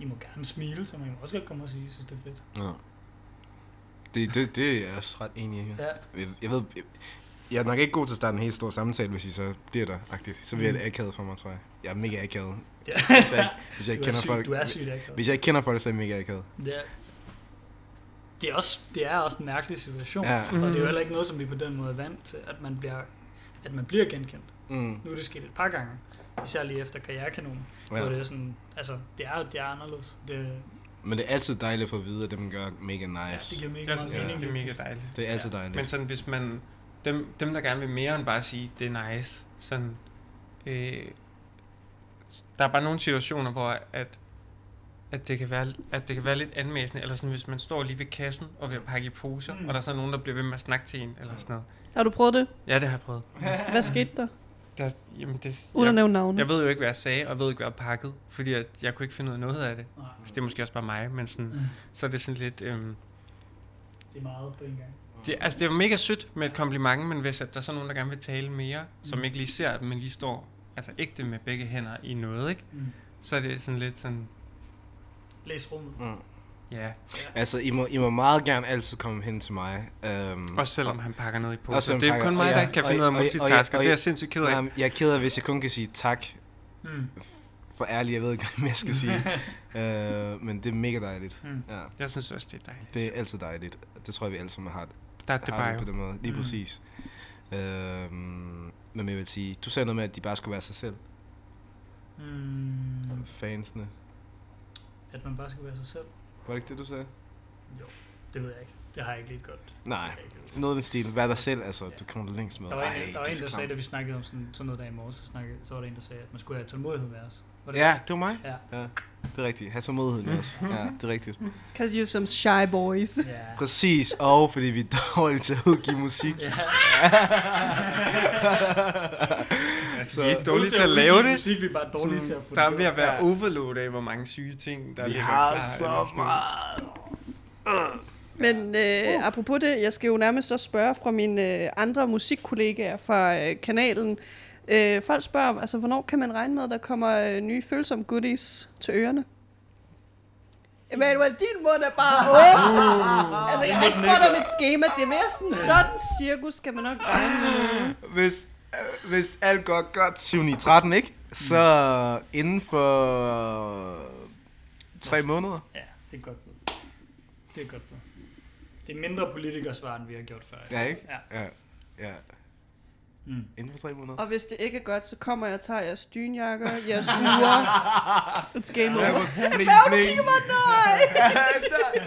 I må gerne smile, så man må også godt komme og sige, jeg synes, det er fedt. Ja. Det, det, det er jeg også ret enig i. Ja. Jeg, jeg ved, jeg, jeg er nok ikke god til at starte en helt stor samtale, hvis I så bliver der agtigt. Så bliver det Mm. akavet for mig, tror jeg. Jeg er mega akavet. Ja. Hvis jeg, hvis jeg er kender syg, folk. du er sygt akavet. Hvis jeg ikke kender folk, så er jeg mega akavet. Det er, det er, også, det er også en mærkelig situation. Ja. Ja. Og det er jo heller ikke noget, som vi på den måde er vant til, at man bliver, at man bliver genkendt. Mm. Nu er det sket et par gange, især lige efter karrierekanonen, ja. Ja. hvor det er sådan, altså, det er, det er anderledes. Det, Men det er altid dejligt at få at vide, at det man gør mega ja, nice. det giver mega Jeg synes det er mega dejligt. Det er altid dejligt. Men sådan, hvis man... Dem, dem der gerne vil mere end bare sige, det er nice. Sådan, øh, der er bare nogle situationer, hvor at, at, det kan være, at det kan være lidt anmæsende. Eller sådan, hvis man står lige ved kassen og vil pakke i poser, Mm. og der er så nogen, der bliver ved med at snakke til en, eller sådan noget. Har du prøvet det? Ja, det har jeg prøvet. Hvad skete der? Der, jamen, det, Uden at jeg, nævne navne. jeg ved jo ikke, hvad jeg sagde, og jeg ved ikke, hvad jeg pakkede, fordi at jeg kunne ikke finde ud af noget af det. Nej, Altså, det er måske også bare mig, men sådan, Mm. så er det sådan lidt... Øhm, det er meget på en gang. det, altså, det er jo mega sødt med et kompliment, men hvis at der er så nogen, der gerne vil tale mere, som Mm. ikke lige ser, at man lige står altså ægte med begge hænder i noget, ikke? Mm. så er det sådan lidt sådan, Læs rummet. Mm. ja. Altså, I må, I må meget gerne altid komme hen til mig. Um, Også selvom han pakker noget i poser. Det er pakker- kun mig, og der ikke kan og- finde ud af og- og- og- multitasker. og- Det er jeg sindssygt ked af. Jamen, jeg er ked af, hvis jeg kun kan sige tak. Mm. For ærligt, jeg ved ikke, hvad jeg skal sige. uh, men det er mega dejligt. Mm. Ja, Jeg synes også, det er dejligt. det er altid dejligt. Det tror jeg, vi alle sammen har, Der er det har bare det på den måde. Lige Mm. præcis. Uh, men jeg vil sige, du sagde noget med, at de bare skulle være sig selv. Mm. Fansene. At man bare skal være sig selv. Var det ikke det, du sagde? Jo, det ved jeg ikke. Det har jeg ikke lige godt. Nej, noget i den stil. Vær dig selv, altså. Du kommer længst med. Der var Ej, en, der, var er en, der sagde, da vi snakkede om sådan, sådan noget der i morges, så, snakkede, så var der en, der sagde, at man skulle have tålmodighed med os. Var det Ja, det var mig. Ja. ja. Det er rigtigt. Ha' tålmodighed med os. Ja, det er rigtigt. Cause you're some shy boys. Ja. Præcis, og fordi vi er dårlige til at udgive musik. Ja. Altså, vi er dårlige til at lave det. Musik, vi er bare dårlige til at få der er ved at være Ja. overload af, hvor mange syge ting, der Vi ligger har klar. så eller sådan. meget. Men øh, apropos det, jeg skal jo nærmest også spørge fra mine øh, andre musikkollegaer fra øh, kanalen. Øh, folk spørger, altså, hvornår kan man regne med, at der kommer øh, nye følsomme goodies til ørerne? Emanuel, din mund er bare åben. altså, jeg har ikke spurgt om et schema. Det er mere sådan, sådan cirkus skal man nok regne med. Hvis, øh, hvis alt går godt 7 9 13, ikke? Så inden for tre måneder. Ja, det er godt bud. Det er godt bud. Det er mindre politikersvar, end vi har gjort før. Ja, ikke? Ja. Ja. ja. Mm. Inden for tre måneder. Og hvis det ikke er godt, så kommer jeg og tager jeres dynjakker, jeres uger. It's game over. Hvad, du bling. kigger mig? Nej!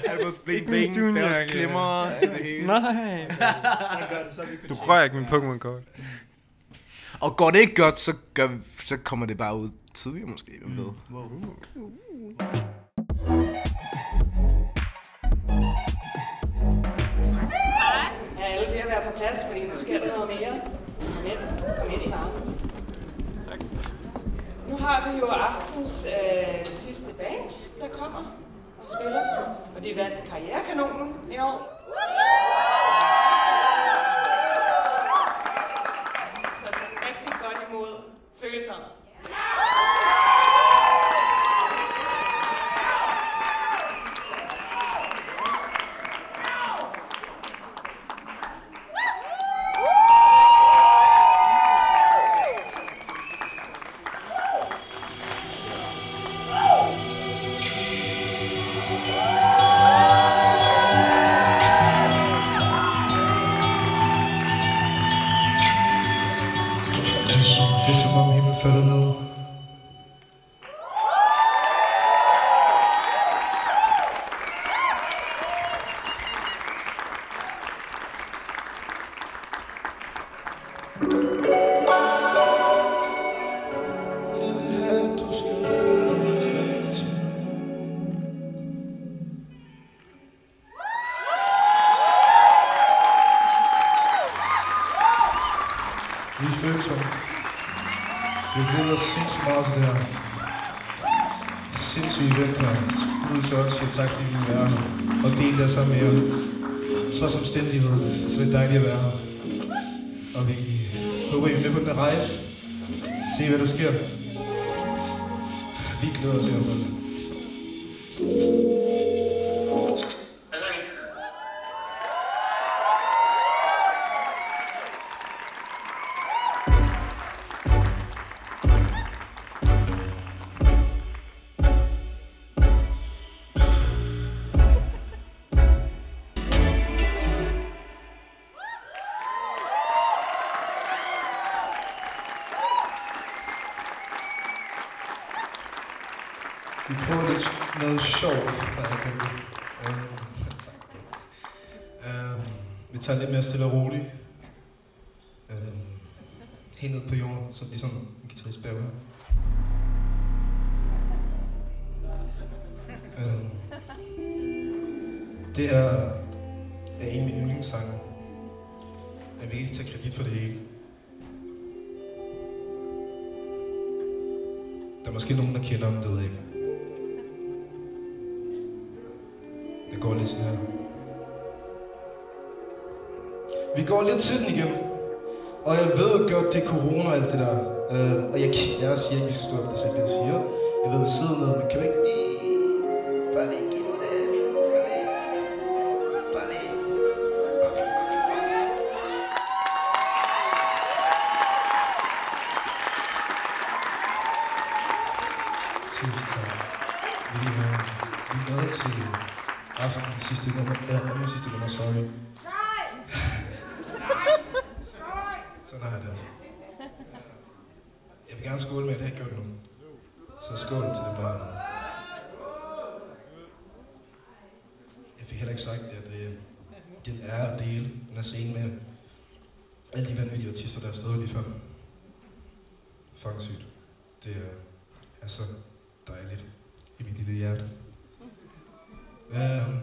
Han var bling, Ikke bling. min Deres klemmer af det hele. Nej. Er Du rører ikke min Pokémon-kort. Og går det ikke godt, så, gør, så kommer det bare ud tidligere måske, hvem ved. Wow. Er alle ved at være på plads, fordi nu sker der noget mere. Tak. Nu har vi jo aftens øh, sidste band, der kommer og spiller. Og de vandt Karrierekanonen i år. Så tag rigtig godt imod følelserne. Det Vi lidt til den igen. Og jeg ved godt, det er corona og alt det der. Øh, og jeg, jeg siger ikke, vi skal stå op, det er ikke det, jeg siger. Jeg ved, vi sidder ned dejligt i mit lille hjerte. Øhm,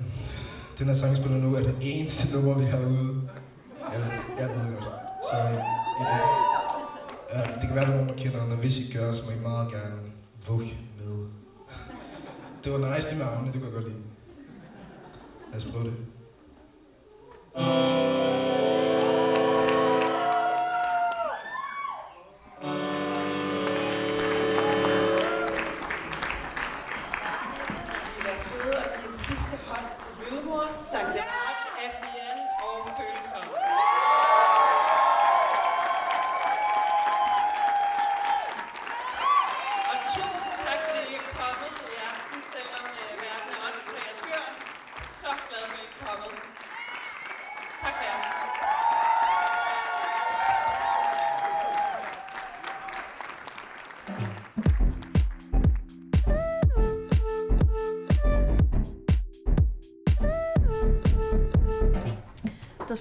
den her sang spiller nu er det eneste nummer, vi har ude. Jeg, jeg ved godt. Så øh, I det. Uh, øhm, det kan være, der er nogen, der kender den, og hvis I gør, så må I meget gerne vugge med. Det var nice, det med armene, det kunne jeg godt lide. Lad os prøve det. Oh.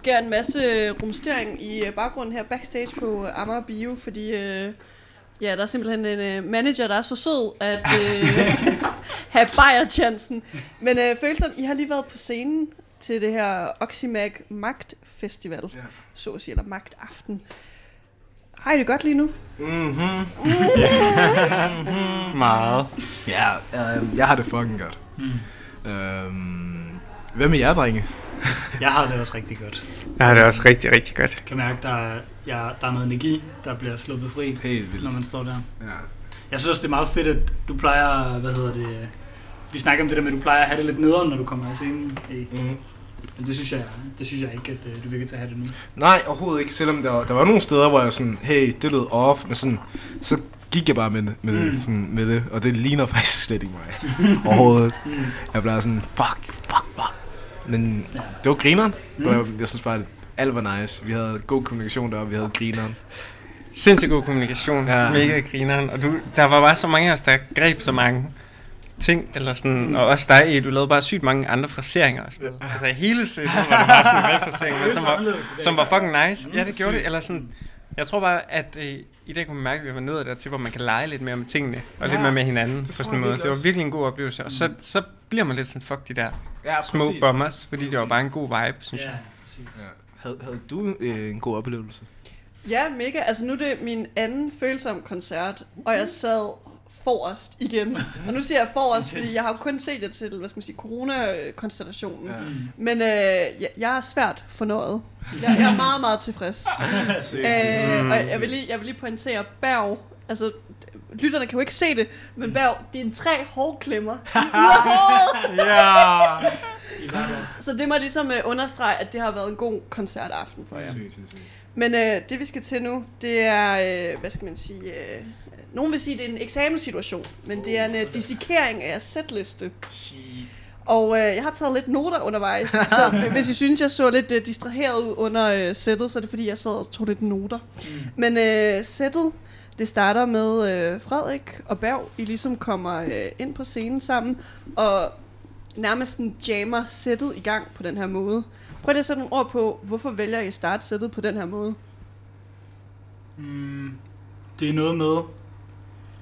Sker en masse rumstering i øh, baggrunden her backstage på Amager Bio, fordi øh, ja, der er simpelthen en øh, manager, der er så sød at øh, have bajer-chancen. Men øh, følsom, I har lige været på scenen til det her Oxymag Magt Festival, ja. så at sige, eller Magtaften. Har I det godt lige nu? Mhm. Meget. Ja, øh, jeg har det fucking godt. Mm. Øhm, hvad med jer, drenge? Jeg har det også rigtig godt. Jeg har det også rigtig, rigtig godt. Jeg kan mærke, der er, jeg, der er noget energi, der bliver sluppet fri, Helt vildt. når man står der. Ja. Jeg synes også, det er meget fedt, at du plejer, hvad hedder det, vi snakker om det der med, at du plejer at have det lidt nederen, når du kommer af scenen. Mm. Men det synes jeg, det synes jeg ikke, at øh, du virker til at have det nu. Nej, overhovedet ikke. Selvom der der var nogle steder, hvor jeg sådan, hey, det lød off, men sådan, så gik jeg bare med det, med, mm. sådan, med det, og det ligner faktisk slet ikke mig. overhovedet. Mm. Jeg blev sådan, fuck, fuck, fuck. Men Ja. det var grineren. Mm. Jeg synes bare, at alt var nice. Vi havde god kommunikation deroppe, vi havde grineren. Sindssygt god kommunikation. Ja. Ja. Mega grineren. Og du, der var bare så mange af os, der greb så mange ting, eller sådan, og også dig, du lavede bare sygt mange andre fraseringer og sådan noget. Altså hele scenen var der bare sådan en som var, som var fucking nice. Ja, det gjorde det. Eller sådan, jeg tror bare, at øh, i dag kunne man mærke, at vi var nået dertil, hvor man kan lege lidt mere med tingene, og lidt Ja, mere med hinanden på sådan en måde. Det var virkelig en god oplevelse. Og så, så bliver man lidt sådan, fuck de der Ja, små bombers, fordi det var bare en god vibe, synes Ja, jeg. præcis. Ja. Havde, havde du øh, en god oplevelse? Ja, mega. Altså nu er det min anden følsom koncert, og jeg sad forrest igen. Og nu siger jeg forrest, fordi jeg har jo kun set det til, hvad skal man sige, corona-konstellationen. Ja. Men øh, jeg, jeg er svært fornøjet. Jeg, jeg er meget, meget tilfreds. øh, og jeg vil, lige, jeg vil lige pointere, Berg, altså lytterne kan jo ikke se det, men Berg, det er en tre hårklemmer. Ja! Så det må ligesom øh, understrege, at det har været en god koncertaften for jer. Sygt, sygt, sygt. Men øh, det vi skal til nu, det er, øh, hvad skal man sige, øh, nogen vil sige, det er en eksamenssituation, men det er en øh, dissekering af jeres setliste. Og øh, jeg har taget lidt noter undervejs, så hvis I synes, jeg så lidt øh, distraheret ud under øh, sættet, så er det fordi, jeg sad og tog lidt noter. Men øh, sættet, det starter med øh, Frederik og Berg, I ligesom kommer øh, ind på scenen sammen, og nærmest en jammer sættet i gang på den her måde. Prøv lige at sætte nogle ord på, hvorfor vælger I starte sættet på den her måde? Mm, det er noget med,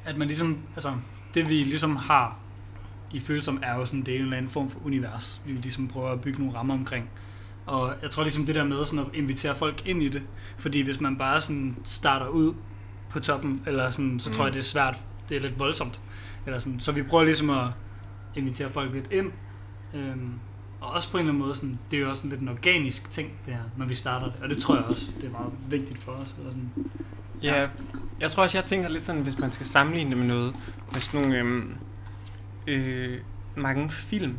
at man ligesom, altså, det vi ligesom har i følsom er jo sådan, det er en eller anden form for univers, vi ligesom prøver at bygge nogle rammer omkring. Og jeg tror ligesom det der med sådan at invitere folk ind i det, fordi hvis man bare sådan starter ud på toppen, eller sådan, så mm. tror jeg det er svært, det er lidt voldsomt. Eller sådan. Så vi prøver ligesom at invitere folk lidt ind, øhm, og også på en eller anden måde, sådan, det er jo også sådan lidt en organisk ting, det her, når vi starter det. Og det tror jeg også, det er meget vigtigt for os. Eller sådan. Ja, jeg tror også, jeg tænker lidt sådan, hvis man skal sammenligne det med noget, med sådan nogle øhm, øh, mange film,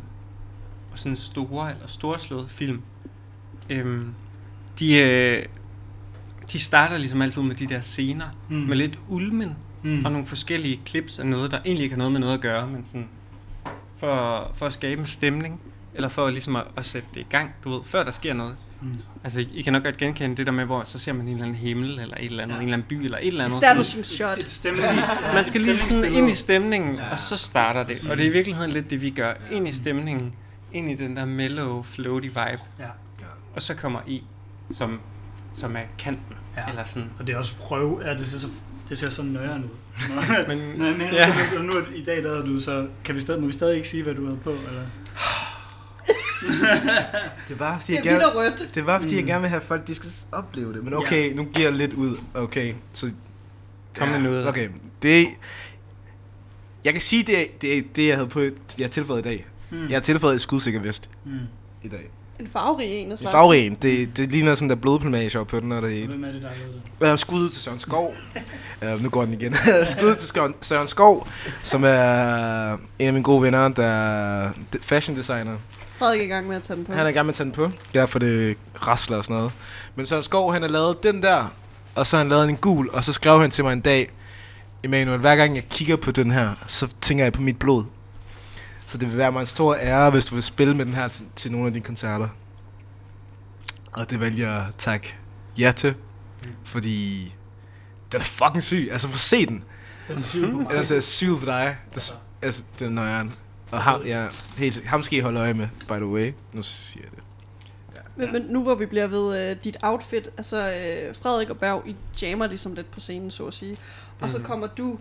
og sådan store eller storslåede film, øhm, de, øh, de starter ligesom altid med de der scener, Mm. med lidt ulmen, Mm. og nogle forskellige clips af noget, der egentlig ikke har noget med noget at gøre, men sådan for, for at skabe en stemning, eller for ligesom at, at sætte det i gang, du ved, før der sker noget. Mm. Altså, I, I kan nok godt genkende det der med, hvor så ser man en eller anden himmel, eller et eller andet, Ja. en eller anden by, eller et eller andet. Establishing shot. Et stemme, Man skal lige sådan ind i stemningen, Ja. og så starter det. Og det er i virkeligheden lidt det, vi gør. Ind i stemningen, ind i den der mellow, floaty vibe. Ja. Og så kommer I, som, som er kanten. Ja. Eller sådan. Og det er også prøve, ja, det ser så, det ser så nøjeren ud. Men, Men, men ja. ja. nu i dag der du så, kan vi stadig, må vi stadig ikke sige, hvad du havde på, eller? Det var, fordi Det jeg er gerne, det var, fordi jeg Mm. gerne vil have folk, de skal opleve det. Men okay, nu giver jeg lidt ud. Okay, så... Kom med noget. Okay, det... Jeg kan sige, det er det, det jeg havde på, jeg har tilføjet i dag. Mm. Jeg har tilføjet et skudsikker vest Mm. i dag. En farverig en af En farverig en. Det, det ligner sådan der blodplumage på den, og det er Hvem er det, der har lavet det? Skud til Søren Skov. uh, nu går den igen. skud til Skov- Søren Skov, som er en af mine gode venner, der er fashion designer. Frederik er i gang med at tage den på. Han er i gang med at tage den på. Derfor det rasler og sådan noget. Men Søren Skov, han har lavet den der, og så har han lavet en gul, og så skrev han til mig en dag, Emanuel, hver gang jeg kigger på den her, så tænker jeg på mit blod. Så det vil være mig en stor ære, hvis du vil spille med den her til, til nogle af dine koncerter. Og det vælger jeg at takke ja til, fordi den er fucking syg. Altså, prøv at se den. Den er syg på mig. Den er så syg på dig. Det, altså, den er nøjeren. Og ham, ja, helt, ham skal I holde øje med, by the way. Nu siger jeg det. Men, men nu hvor vi bliver ved øh, dit outfit, altså øh, Frederik og Berg, I jammer ligesom lidt på scenen, så at sige. Og så Mhm. kommer du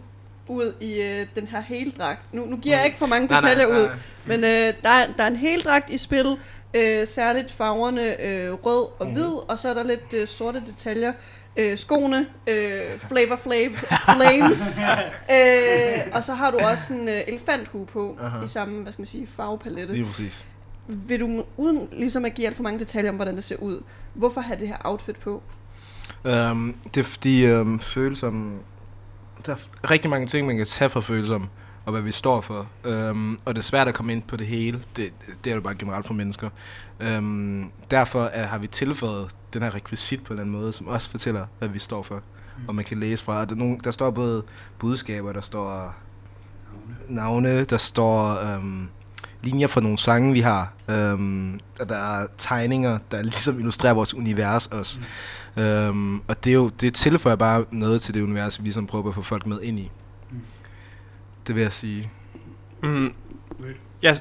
ud i øh, den her heldragt. Nu, nu giver jeg Mhm. ikke for mange Nej, nej, detaljer ud, nej. men øh, der, er, der er en heldragt i spil, øh, særligt farverne øh, rød og Mhm. hvid, og så er der lidt øh, sorte detaljer. Øh, skoene, øh, Flavor Flav, Flames, øh, og så har du også en øh, elefanthue på, Aha. i samme, hvad skal man sige, farvepalette. Lige præcis. Vil du, uden ligesom at give alt for mange detaljer om, hvordan det ser ud, hvorfor have det her outfit på? Um, det er fordi um, følsom... Der er rigtig mange ting, man kan tage fra følsom, og hvad vi står for. Um, og det er svært at komme ind på det hele. Det, det er jo bare generelt for mennesker. Um, derfor er, har vi tilføjet den her rekvisit på en eller anden måde, som også fortæller, hvad vi står for. Mm. Og man kan læse fra. Og Der, er nogle, der står både budskaber, der står navne, der står um, linjer fra nogle sange, vi har. Um, og der er tegninger, der ligesom illustrerer vores univers også. Mm. Um, og det, er jo, det tilføjer bare noget til det univers, vi ligesom prøver at få folk med ind i. Mm. Det vil jeg sige. Mm. Jeg er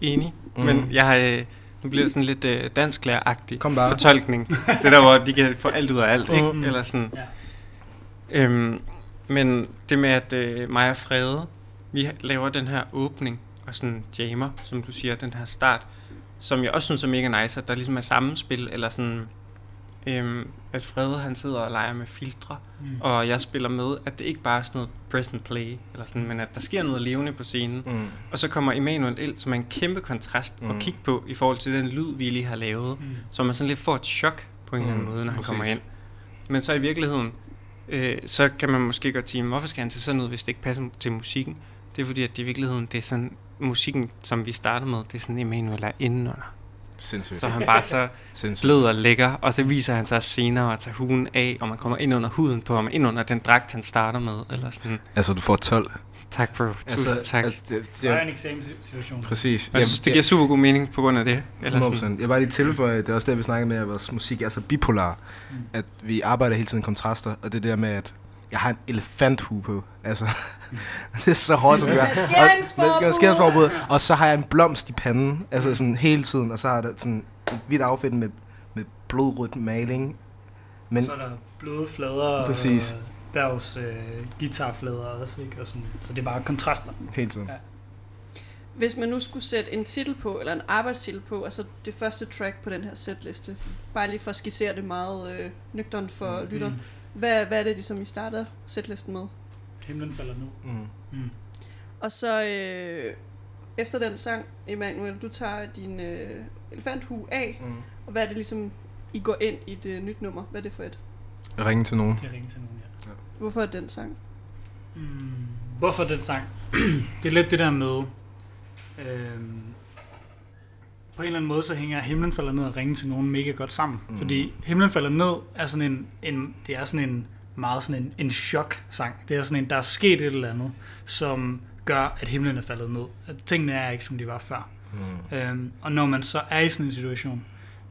enig, mm. Men jeg øh, nu bliver det sådan lidt øh, dansklæragtig Kom bare. fortolkning. det der, hvor de kan få alt ud af alt, ikke? Mhm. Eller sådan. Ja. Øhm, men det med, at øh, mig og Frede, vi laver den her åbning og sådan jammer, som du siger, den her start, som jeg også synes er mega nice, at der ligesom er sammenspil, eller sådan, øhm, at Frede han sidder og leger med filtre, Mm. mm. og jeg spiller med, at det ikke bare er sådan noget press and play, eller sådan, men at der sker noget levende på scenen. Mm. Og så kommer Emanuel ind, som er en kæmpe kontrast mm. at Mm. kigge på, i forhold til den lyd, vi lige har lavet, Mm. så man sådan lidt får et chok på en eller anden Mm, måde, når han præcis. kommer ind. Men så i virkeligheden, øh, så kan man måske godt sige, hvorfor skal han til sådan noget, hvis det ikke passer til musikken? Det er fordi, at det i virkeligheden, det er sådan, musikken, som vi startede med, det er sådan, Emanuel er indenunder. Sindssygt. Så er han bare så blød og lækker, og så viser han sig senere at tage huden af, og man kommer ind under huden på ham, ind under den dragt, han starter med, eller sådan. Altså, du får 12. Tak, bro. Tusind tak. Altså, det, Det er det, en eksamenssituation. præcis. Og jeg synes, det giver super god mening på grund af det. Eller 100%. sådan. Jeg vil bare lige tilføje, det er også det, vi snakker med, at vores musik er så bipolar, Mm. at vi arbejder hele tiden kontraster, og det der med, at jeg har en elefanthue på. Altså, det er så hårdt, som det gør. Maskeringsforbud! Og- så har jeg en blomst i panden, altså sådan hele tiden, og så har der sådan et hvidt outfit med, med blodrødt maling. Men Så er der bløde flader Præcis. og Bergs øh, guitarflader også, ikke? Og sådan, så det er bare kontraster. hele tiden. Ja. Hvis man nu skulle sætte en titel på, eller en arbejdstitel på, altså det første track på den her setliste, bare lige for at skissere det meget øh, nøgternt for mm. lytter, hvad, hvad er det ligesom, I starter setlisten med? Himlen falder ned. Mm. Mm. Og så øh, efter den sang, Emanuel, du tager din øh, elefanthue af, Mm. og hvad er det ligesom, I går ind i det nyt nummer? Hvad er det for et? Ringe til nogen. Det ringer til nogen, ja. Hvorfor er den sang? Mm. Hvorfor den sang? det er lidt det der med... Øhm, på en eller anden måde, så hænger Himlen falder ned og ringe til nogen mega godt sammen. Mm. Fordi Himlen falder ned er sådan en, en, det er sådan en meget sådan en, en chok-sang. Det er sådan en, der er sket et eller andet, som gør, at himlen er faldet ned. At tingene er ikke, som de var før. Mm. Øhm, og når man så er i sådan en situation,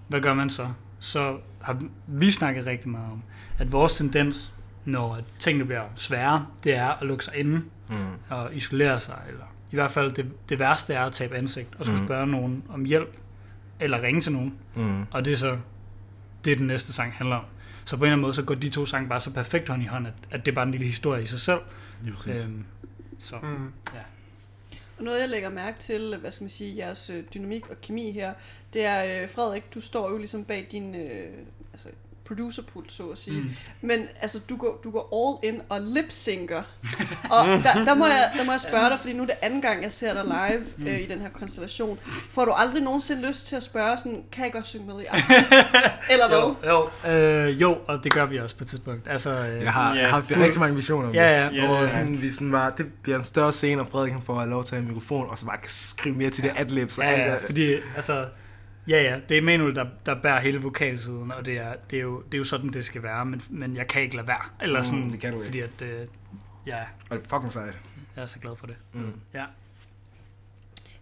hvad gør man så? Så har vi snakket rigtig meget om, at vores tendens, når tingene bliver svære, det er at lukke sig inde Mm. og isolere sig, eller i hvert fald det, det værste er at tabe ansigt, og skulle Mm. spørge nogen om hjælp, eller ringe til nogen, Mm. og det er så det, den næste sang handler om. Så på en eller anden måde, så går de to sange bare så perfekt hånd i hånd, at, at det er bare en lille historie i sig selv. Øhm, så Mm. Og noget, jeg lægger mærke til, hvad skal man sige, jeres øh, dynamik og kemi her, det er, øh, Frederik, du står jo ligesom bag din øh, altså, producerpult, så at sige. Mm. Mm. Men altså, du går, du går all in og lip-synker. og der, der, må jeg, der må jeg spørge dig, fordi nu er det anden gang, jeg ser dig live øh, i den her konstellation. Får du aldrig nogensinde lyst til at spørge sådan, kan jeg godt synge med i aften? Eller hvad? Jo, jo, øh, jo, og det gør vi også på et tidspunkt. Altså, øh, Jeg har, Ja, jeg har fuld- rigtig mange visioner om Ja, ja. det. Ja, Og ja. sådan, vi sådan var, det bliver en større scene, og Frederik får lov til at have en mikrofon, og så bare kan skrive mere til det adlibs Ja, ja, det. fordi altså, ja, ja, det er Emanuel, der, der bærer hele vokalsiden, og det er, det, er jo, det er jo sådan, det skal være, men, men jeg kan ikke lade være. Eller Mm, sådan, det kan du ikke. fordi at, øh, ja, Og det er fucking sejt. jeg er så glad for det. Mm. Ja.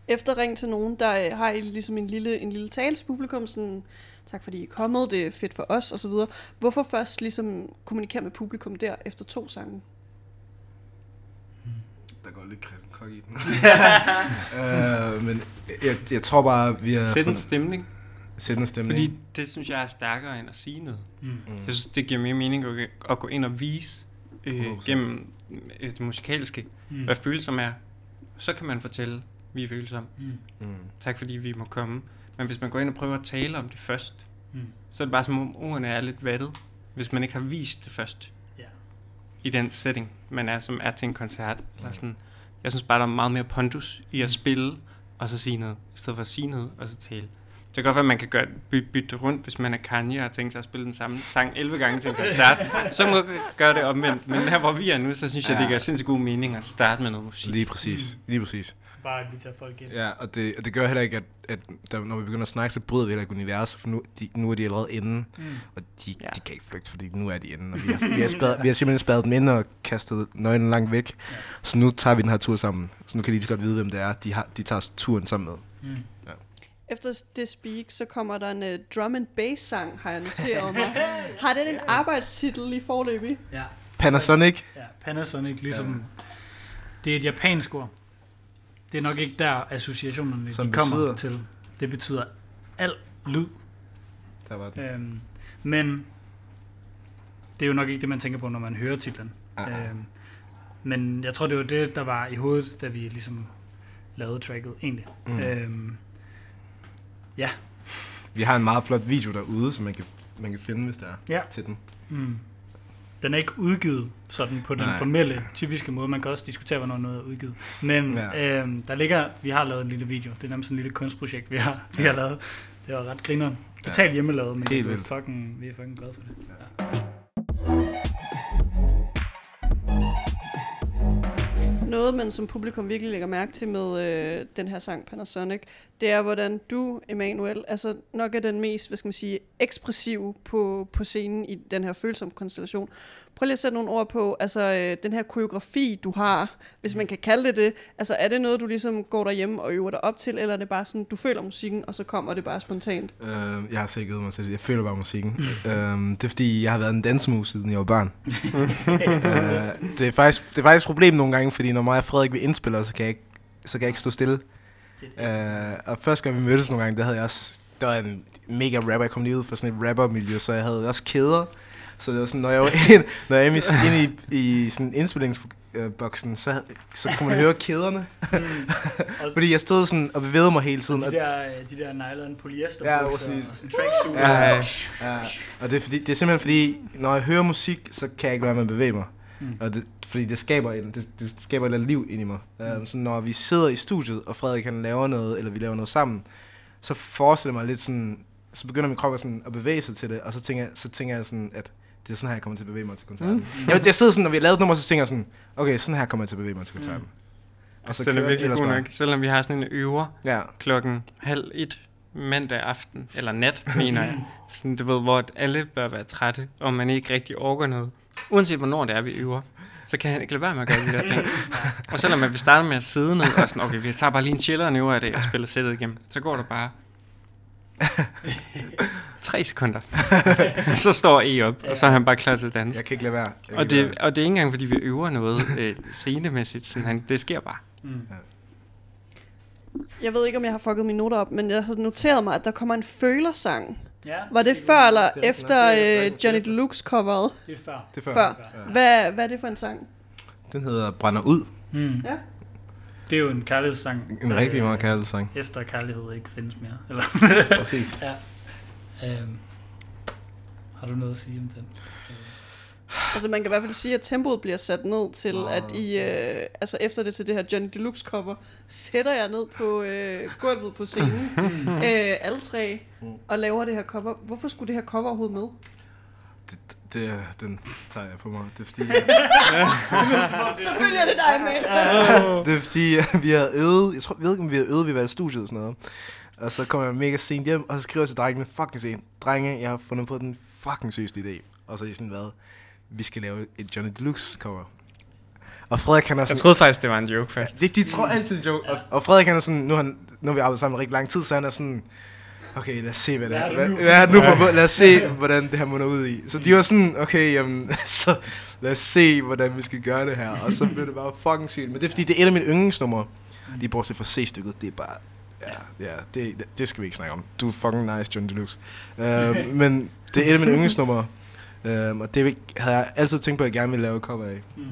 Efter Ring til nogen, der øh, har I ligesom en lille, en lille tale til publikum, sådan, tak fordi I er kommet, det er fedt for os, og så videre. Hvorfor først ligesom kommunikere med publikum der, efter to sange? Der går lidt Christian Kok i den. øh, men jeg, jeg tror bare, vi har... Sæt en stemning. Sæt en stemning. Fordi det synes jeg er stærkere end at sige noget. Mm. Jeg synes, det giver mere mening at, at gå ind og vise øh, 100%. gennem øh, det musikalske, Mm. mm. hvad følsom er. Så kan man fortælle, vi er følsomme. Mm. Mm. Tak fordi vi må komme. Men hvis man går ind og prøver at tale om det først, Mm. så er det bare som om ordene er lidt vattet, hvis man ikke har vist det først. Ja. I den setting, man er, som er til en koncert. Eller sådan. Jeg synes bare, der er meget mere pondus i at spille, og så sige noget, i stedet for at sige noget, og så tale. Det kan godt være, at man kan gøre, bytte, bytte rundt, hvis man er Kanye og har tænkt sig at spille den samme sang 11 gange til en koncert. Så må man gøre det omvendt. Men her, hvor vi er nu, så synes jeg, det giver sindssygt god mening at starte med noget musik. Lige præcis. Lige præcis. Bare at vi tager folk ind. Ja, og det, og det gør heller ikke, at, at der, når vi begynder at snakke, så bryder vi heller ikke universet, for nu, de, nu er de allerede inde, Mm. og de, Ja. de kan ikke flygte, fordi nu er de inde. Og vi, har, vi, har spadet, vi har simpelthen spadet dem ind og kastet nøglen langt væk, Ja. så nu tager vi den her tur sammen. Så nu kan de lige så godt vide, hvem det er, de, har, de tager turen sammen med. Mm. Efter det speak, så kommer der en uh, drum and bass sang, har jeg noteret mig. Har den en arbejdstitel i forløbig? Ja. Panasonic, ja, Panasonic, ligesom... Det er et japansk ord. Det er nok ikke der, associationerne Som de kommer betyder? til. Det betyder al lyd. der var den. Øhm, men det er jo nok ikke det, man tænker på, når man hører titlen. Ah, ah. Øhm, men jeg tror, det var det, der var i hovedet, da vi ligesom lavede tracket, egentlig. Mm. Øhm, ja. Vi har en meget flot video derude, som man kan, man kan finde, hvis der er Ja. til den. Mm. Den er ikke udgivet sådan på den Nej. formelle, typiske måde. Man kan også diskutere, hvornår noget er udgivet. Men Ja. ja. øhm, der ligger, vi har lavet en lille video. Det er nærmest sådan en lille kunstprojekt, vi har, vi har lavet. Det var ret grineren. Totalt hjemmelavet, men Helt det er vildt. fucking, vi er fucking glade for det. Noget, man som publikum virkelig lægger mærke til med øh, den her sang Panasonic, det er, hvordan du, Emanuel, altså nok er den mest, hvad skal man sige, ekspressiv på, på scenen i den her følsomme konstellation. Prøv lige at sætte nogle ord på, altså øh, den her koreografi, du har, hvis man kan kalde det det. Altså er det noget, du ligesom går derhjemme og øver dig op til, eller er det bare sådan, du føler musikken, og så kommer det bare spontant? Øh, jeg har sikkert øvet mig til det. Jeg føler bare musikken. øhm, det er fordi, jeg har været en dansemus, siden jeg var barn. øh, det, er faktisk, det er faktisk et problem nogle gange, fordi når mig og Frederik vi indspiller, så kan jeg ikke, så kan jeg ikke stå stille. Øh, og første gang vi mødtes nogle gange, der havde jeg også, der var en mega rapper, jeg kom lige ud fra sådan et rappermiljø, så jeg havde også kæder. Så det var sådan, når jeg var ind, når jeg var inde i, i sådan indspillingsboksen, så, så kunne man høre kæderne. Og fordi jeg stod sådan og bevægede mig hele tiden. de og- der, øh, de der nylon polyester Ja, og sådan tracksuit. Ja, ja, ja. Og det er, fordi, det er simpelthen fordi, når jeg hører musik, så kan jeg ikke være med at bevæge mig. Mm. Og det, fordi det skaber, en, det, det skaber et eller andet liv ind i mig. Mm. Um, så når vi sidder i studiet, og Frederik han laver noget, eller vi laver noget sammen, så forestiller jeg mig lidt sådan, så begynder min krop at, sådan, at bevæge sig til det, og så tænker, jeg, så tænker jeg sådan, at det er sådan her, jeg kommer til at bevæge mig til koncerten. Mm. Jeg, jeg sidder sådan, når vi har lavet nummer, så tænker jeg sådan, okay, sådan her kommer jeg til at bevæge mig til koncerten. Mm. Og så den er virkelig god nok, selvom vi har sådan en øver Ja. klokken halv et mandag aften, eller nat, mener jeg. Sådan, du ved, hvor at alle bør være trætte, og man ikke rigtig orker noget. Uanset hvornår det er, vi øver, så kan han ikke lade være med at gøre de der ting. og selvom at vi starter med at sidde ned og sådan, okay, vi tager bare lige en chiller og øver af det og spiller sættet igennem, så går der bare tre sekunder. så står E op, og så er han bare klar til at danse. Jeg kan ikke lade være. Og lade det, og det er ikke engang, fordi vi øver noget øh, scenemæssigt. Sådan, han, det sker bare. Mm. Jeg ved ikke, om jeg har fucket mine noter op, men jeg har noteret mig, at der kommer en følersang. Ja. Var det før eller Det er- efter det øh, Johnny Deluxe coveret? Det er før. Det er før. før. Ja. Hvad, hvad er det for en sang? Den hedder Brænder ud. Mm. Ja. Det er jo en kærlighedssang. En rigtig øh, meget kærlighedssang. Efter kærlighed ikke findes mere. Eller? Præcis. ja. Øhm, har du noget at sige om den? Altså man kan i hvert fald sige, at tempoet bliver sat ned til, at I, øh, altså efter det til det her Johnny Deluxe cover, sætter jeg ned på øh, gulvet på scenen, øh, alle tre, og laver det her cover. Hvorfor skulle det her cover overhovedet med? Det, er- den tager jeg på mig. Det er fordi, Selvfølgelig er det dig, mand. det er fordi, vi har øvet, jeg tror, jeg ved ikke, om vi har øvet, vi været i studiet og sådan noget. Og så kommer jeg mega sent hjem, og så skriver jeg til drengene, fucking sent, drenge, jeg har fundet på den fucking sygeste idé. Og så er de sådan, hvad? Vi skal lave et Johnny Deluxe cover. Og Frederik han er Jeg sådan... troede faktisk, det var en joke først. Det, de tror altid en joke. Og, og Frederik han er sådan, nu har, han, nu har vi arbejdet sammen rigtig lang tid, så han er sådan, okay, lad os se, hvad det Hvad er. det Hvad, nu? hvad er det nu for, lad os se, hvordan det her munder ud i. Så de var sådan, okay, jamen, så lad os se, hvordan vi skal gøre det her. Og så blev det bare fucking sygt. Men det er fordi, det er et af mine yndlingsnumre. De bortset fra C-stykket, det er bare, ja, ja det, det skal vi ikke snakke om. Du er fucking nice, John Deluxe. Uh, men det er et af mine yndlingsnumre. Um, og det havde jeg altid tænkt på, at jeg gerne ville lave cover af. Mm.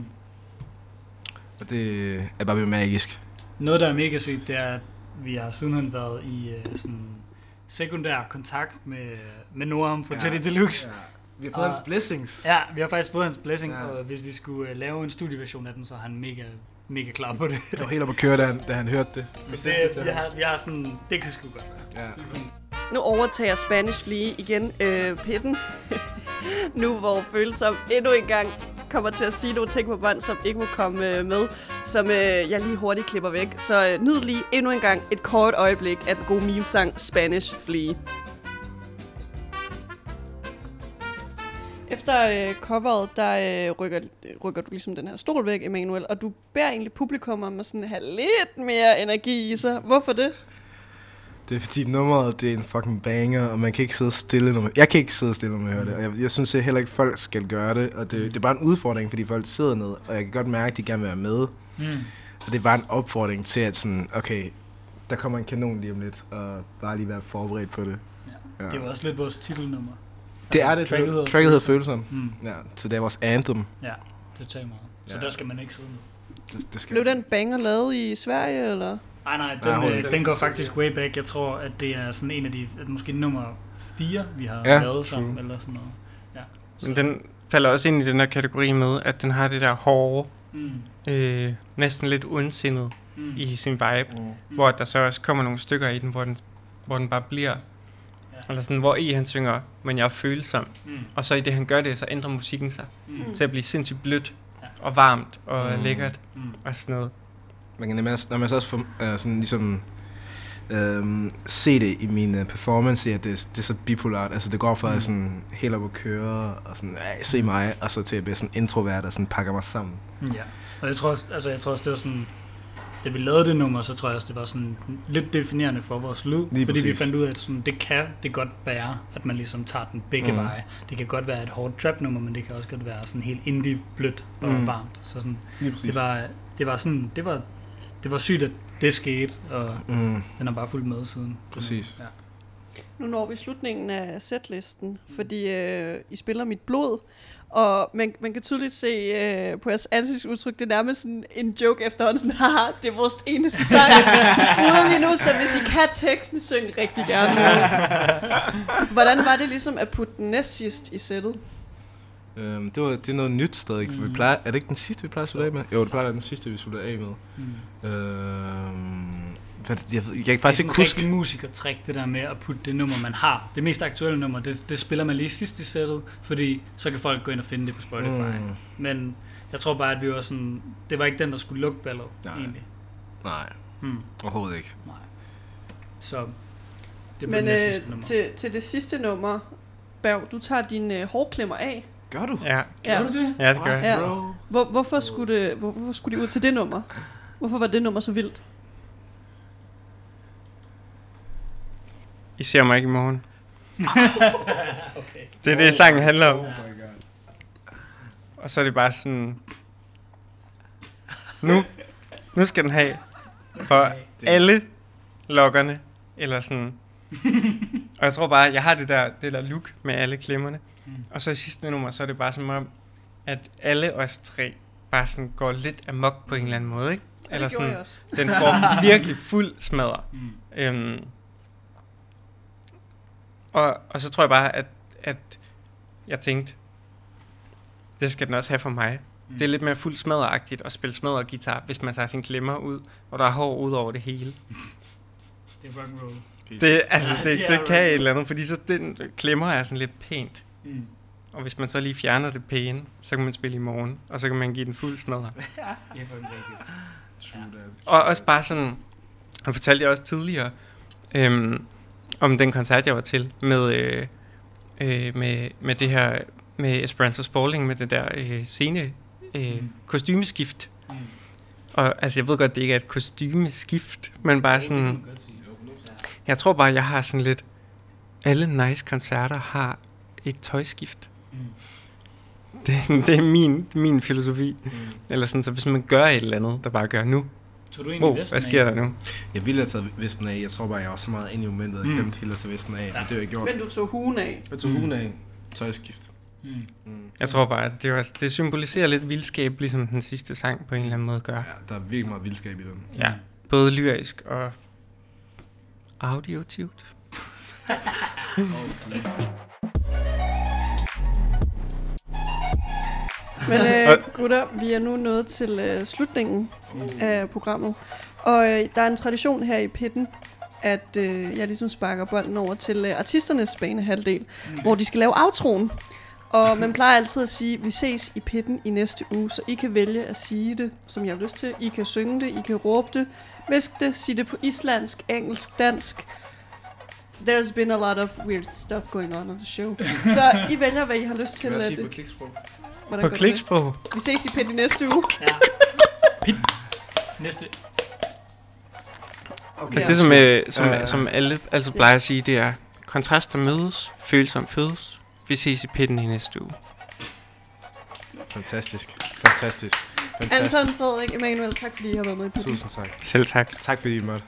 Og det er bare magisk. Noget, der er mega sygt, det er, at vi har sidenhen været i øh, sådan sekundær kontakt med, med Noam fra Ja. Jetty Deluxe. Ja. Vi har fået Og- hans blessings. Ja, vi har faktisk fået hans blessing, ja. og hvis vi skulle uh, lave en studieversion af den, så er han mega, mega klar på det. Jeg var helt oppe at køre, da han, da han hørte det. Så det, vi har, vi har sådan, det kan sgu godt være. Ja. Nu overtager Spanish Flea igen øh, pitten. nu hvor følsom endnu en gang kommer til at sige nogle ting på bånd, som ikke må komme øh, med, som øh, jeg lige hurtigt klipper væk. Så øh, nyd lige endnu en gang et kort øjeblik af den gode meme-sang Spanish Flea. Efter øh, coveret, der øh, rykker, rykker du ligesom den her stol væk, Emanuel, og du beder egentlig publikum om at sådan have lidt mere energi i sig. Hvorfor det? Det er fordi nummeret, det er en fucking banger, og man kan ikke sidde stille, når man... Jeg kan ikke sidde stille, når man hører det, og jeg, jeg synes heller ikke, folk skal gøre det, og det, det er bare en udfordring, fordi folk sidder ned, og jeg kan godt mærke, at de gerne vil være med. Mm. Og det er bare en opfordring til, at sådan, okay, der kommer en kanon lige om lidt, og bare lige være forberedt på det. Ja. Det er jo også lidt vores titelnummer. Det er det. Tracket hedder Tracket hedder Følelsen. Mm. Ja, så det er vores anthem. Ja, det tager meget. Så Ja. der skal man ikke sidde med. Det, det skal Blev den banger lavet i Sverige, eller? Nej, nej, den, Nej, øh, den går faktisk way back. Jeg tror, at det er sådan en af de, at måske nummer fire, vi har Ja, lavet sammen, true. eller sådan noget. Ja. Men den falder også ind i den her kategori med, at den har det der hårde, Mm. øh, næsten lidt ondsindet Mm. i sin vibe, Mm. hvor der så også kommer nogle stykker i den, hvor den, hvor den bare bliver. Eller sådan, hvor i han synger, men jeg er følsom. Mm. Og så i det han gør det, så ændrer musikken sig Mm. til at blive sindssygt blødt og varmt og Mm. mm. lækkert Mm. og sådan noget. Man kan nemlig, når man så også får, øh, sådan ligesom øhm, se det i min øh, performance, at det, det er så bipolart. Altså det går fra Mm. mm. sådan helt op at køre, og sådan, "Ej, se mig, og så til at blive sådan introvert, og sådan pakker mig sammen. Ja. Og jeg tror også, altså jeg tror også, det var sådan, da vi lavede det nummer, så tror jeg også, det var sådan lidt definerende for vores lyd. Lige fordi vi præcis. fandt ud af, at sådan, det kan det godt bære, at man ligesom tager den begge Mm. veje. Det kan godt være et hårdt trap nummer, men det kan også godt være sådan helt indie blødt og Mm. varmt. Så sådan, det var, det var sådan, det var, det var sygt, at det skete, og Mm, den har bare fulgt med siden. præcis. Ja. Nu når vi slutningen af setlisten, fordi øh, I spiller mit blod, og man, man kan tydeligt se øh, på jeres ansigtsudtryk, det er nærmest sådan en joke efterhånden, sådan, haha, det er vores eneste sang ude lige nu, så hvis I kan teksten, syng rigtig gerne. Hvordan var det ligesom at putte den næst sidst i sættet? Øhm, det, var, det er noget nyt stadig, for Mm. vi plejer, er det ikke den sidste, vi plejer at slutte af med? Jo, det plejer at være den sidste, vi slutter af med. Mm. Øhm, jeg, jeg, jeg kan Det faktisk er ikke huske... rigtig musikertræk, det der med at putte det nummer, man har. Det mest aktuelle nummer, det, det spiller man lige sidst i sættet, fordi så kan folk gå ind og finde det på Spotify. Mm. Men jeg tror bare, at vi var sådan... Det var ikke den, der skulle lukke ballet, Nej. egentlig. Nej, Mm. overhovedet ikke. Nej. Så det blev Men det øh, sidste nummer. til, til det sidste nummer, Berg, du tager dine øh, hårklemmer af. Gør du? Ja, Ja. Gør du det? ja det gør jeg. Ja. Hvor, hvorfor, skulle det, hvor, hvorfor skulle de ud til det nummer? Hvorfor var det nummer så vildt? I ser mig ikke i morgen. okay. Det er det, sangen handler om. Oh my god. Og så er det bare sådan... Nu, nu skal den have for alle lokkerne. Eller sådan... Og jeg tror bare, jeg har det der, det der look med alle klemmerne. Mm. Og så i sidste nummer, så er det bare som om, at alle os tre bare sådan går lidt amok på en eller anden måde, ikke? Eller det gjorde jeg sådan, også. den får virkelig fuld smadre. Mm. Øhm, og, og så tror jeg bare, at, at jeg tænkte, det skal den også have for mig. Mm. Det er lidt mere fuld smadreagtigt at spille smadre guitar, hvis man tager sin klemmer ud, og der er hår ud over det hele. Det er rock'n'roll. Det, altså, Ja, det, det det kan et eller andet, fordi så den klemmer er sådan lidt pænt. Mm. Og hvis man så lige fjerner det pæne, så kan man spille i morgen, og så kan man give den fuld smadre. Er that. Og også bare sådan, og fortalte jeg også tidligere, øhm, om den koncert, jeg var til, med, øh, øh, med, med det her, med Esperanza Spalding, med det der øh, scene, øh, Mm. kostymeskift Og altså, jeg ved godt, det ikke er et kostymeskift, men bare sådan... Jeg tror bare, jeg har sådan lidt... Alle nice koncerter har et tøjskift. Det, det er min, min filosofi. Eller sådan, så hvis man gør et eller andet, der bare gør nu. Tog du egentlig wow, vesten hvad sker af? der nu? Jeg ville have taget vesten af. Jeg tror bare, jeg var så meget ind i momentet, at jeg Mm. glemte helt at tage vesten af. Ja. Men det har jeg gjort. Men du tog hugen af. Jeg tog hugen af. Tøjskift. Mm. Mm. Jeg tror bare, at det, var, det symboliserer lidt vildskab, ligesom den sidste sang på en eller anden måde gør. Ja, der er virkelig meget vildskab i den. Ja, både lyrisk og audiotivt. Men øh, gutter, vi er nu nået til øh, slutningen af programmet. Og øh, der er en tradition her i pitten, at øh, jeg ligesom sparker bolden over til øh, artisternes banehalvdel, mm. hvor de skal lave outroen. Og man plejer altid at sige, vi ses i pitten i næste uge, så I kan vælge at sige det, som jeg har lyst til. I kan synge det, I kan råbe det, visk det, sige det på islandsk, engelsk, dansk. There's been a lot of weird stuff going on on the show. Så I vælger, hvad I har lyst til. Hvad at sige det- på kliksprog? Hvordan På kliksprog. Vi ses i pit i næste uge. Næste. Okay. Altså det, som, øh, som, Øh. som alle altså plejer at sige, det er, kontraster mødes, følelser fødes. Vi ses i pitten i næste uge. Fantastisk. Fantastisk. Fantastisk. Anton, Frederik, Emanuel, tak fordi I har været med i pitten. Tusind tak. Selv tak. Tak fordi I måtte.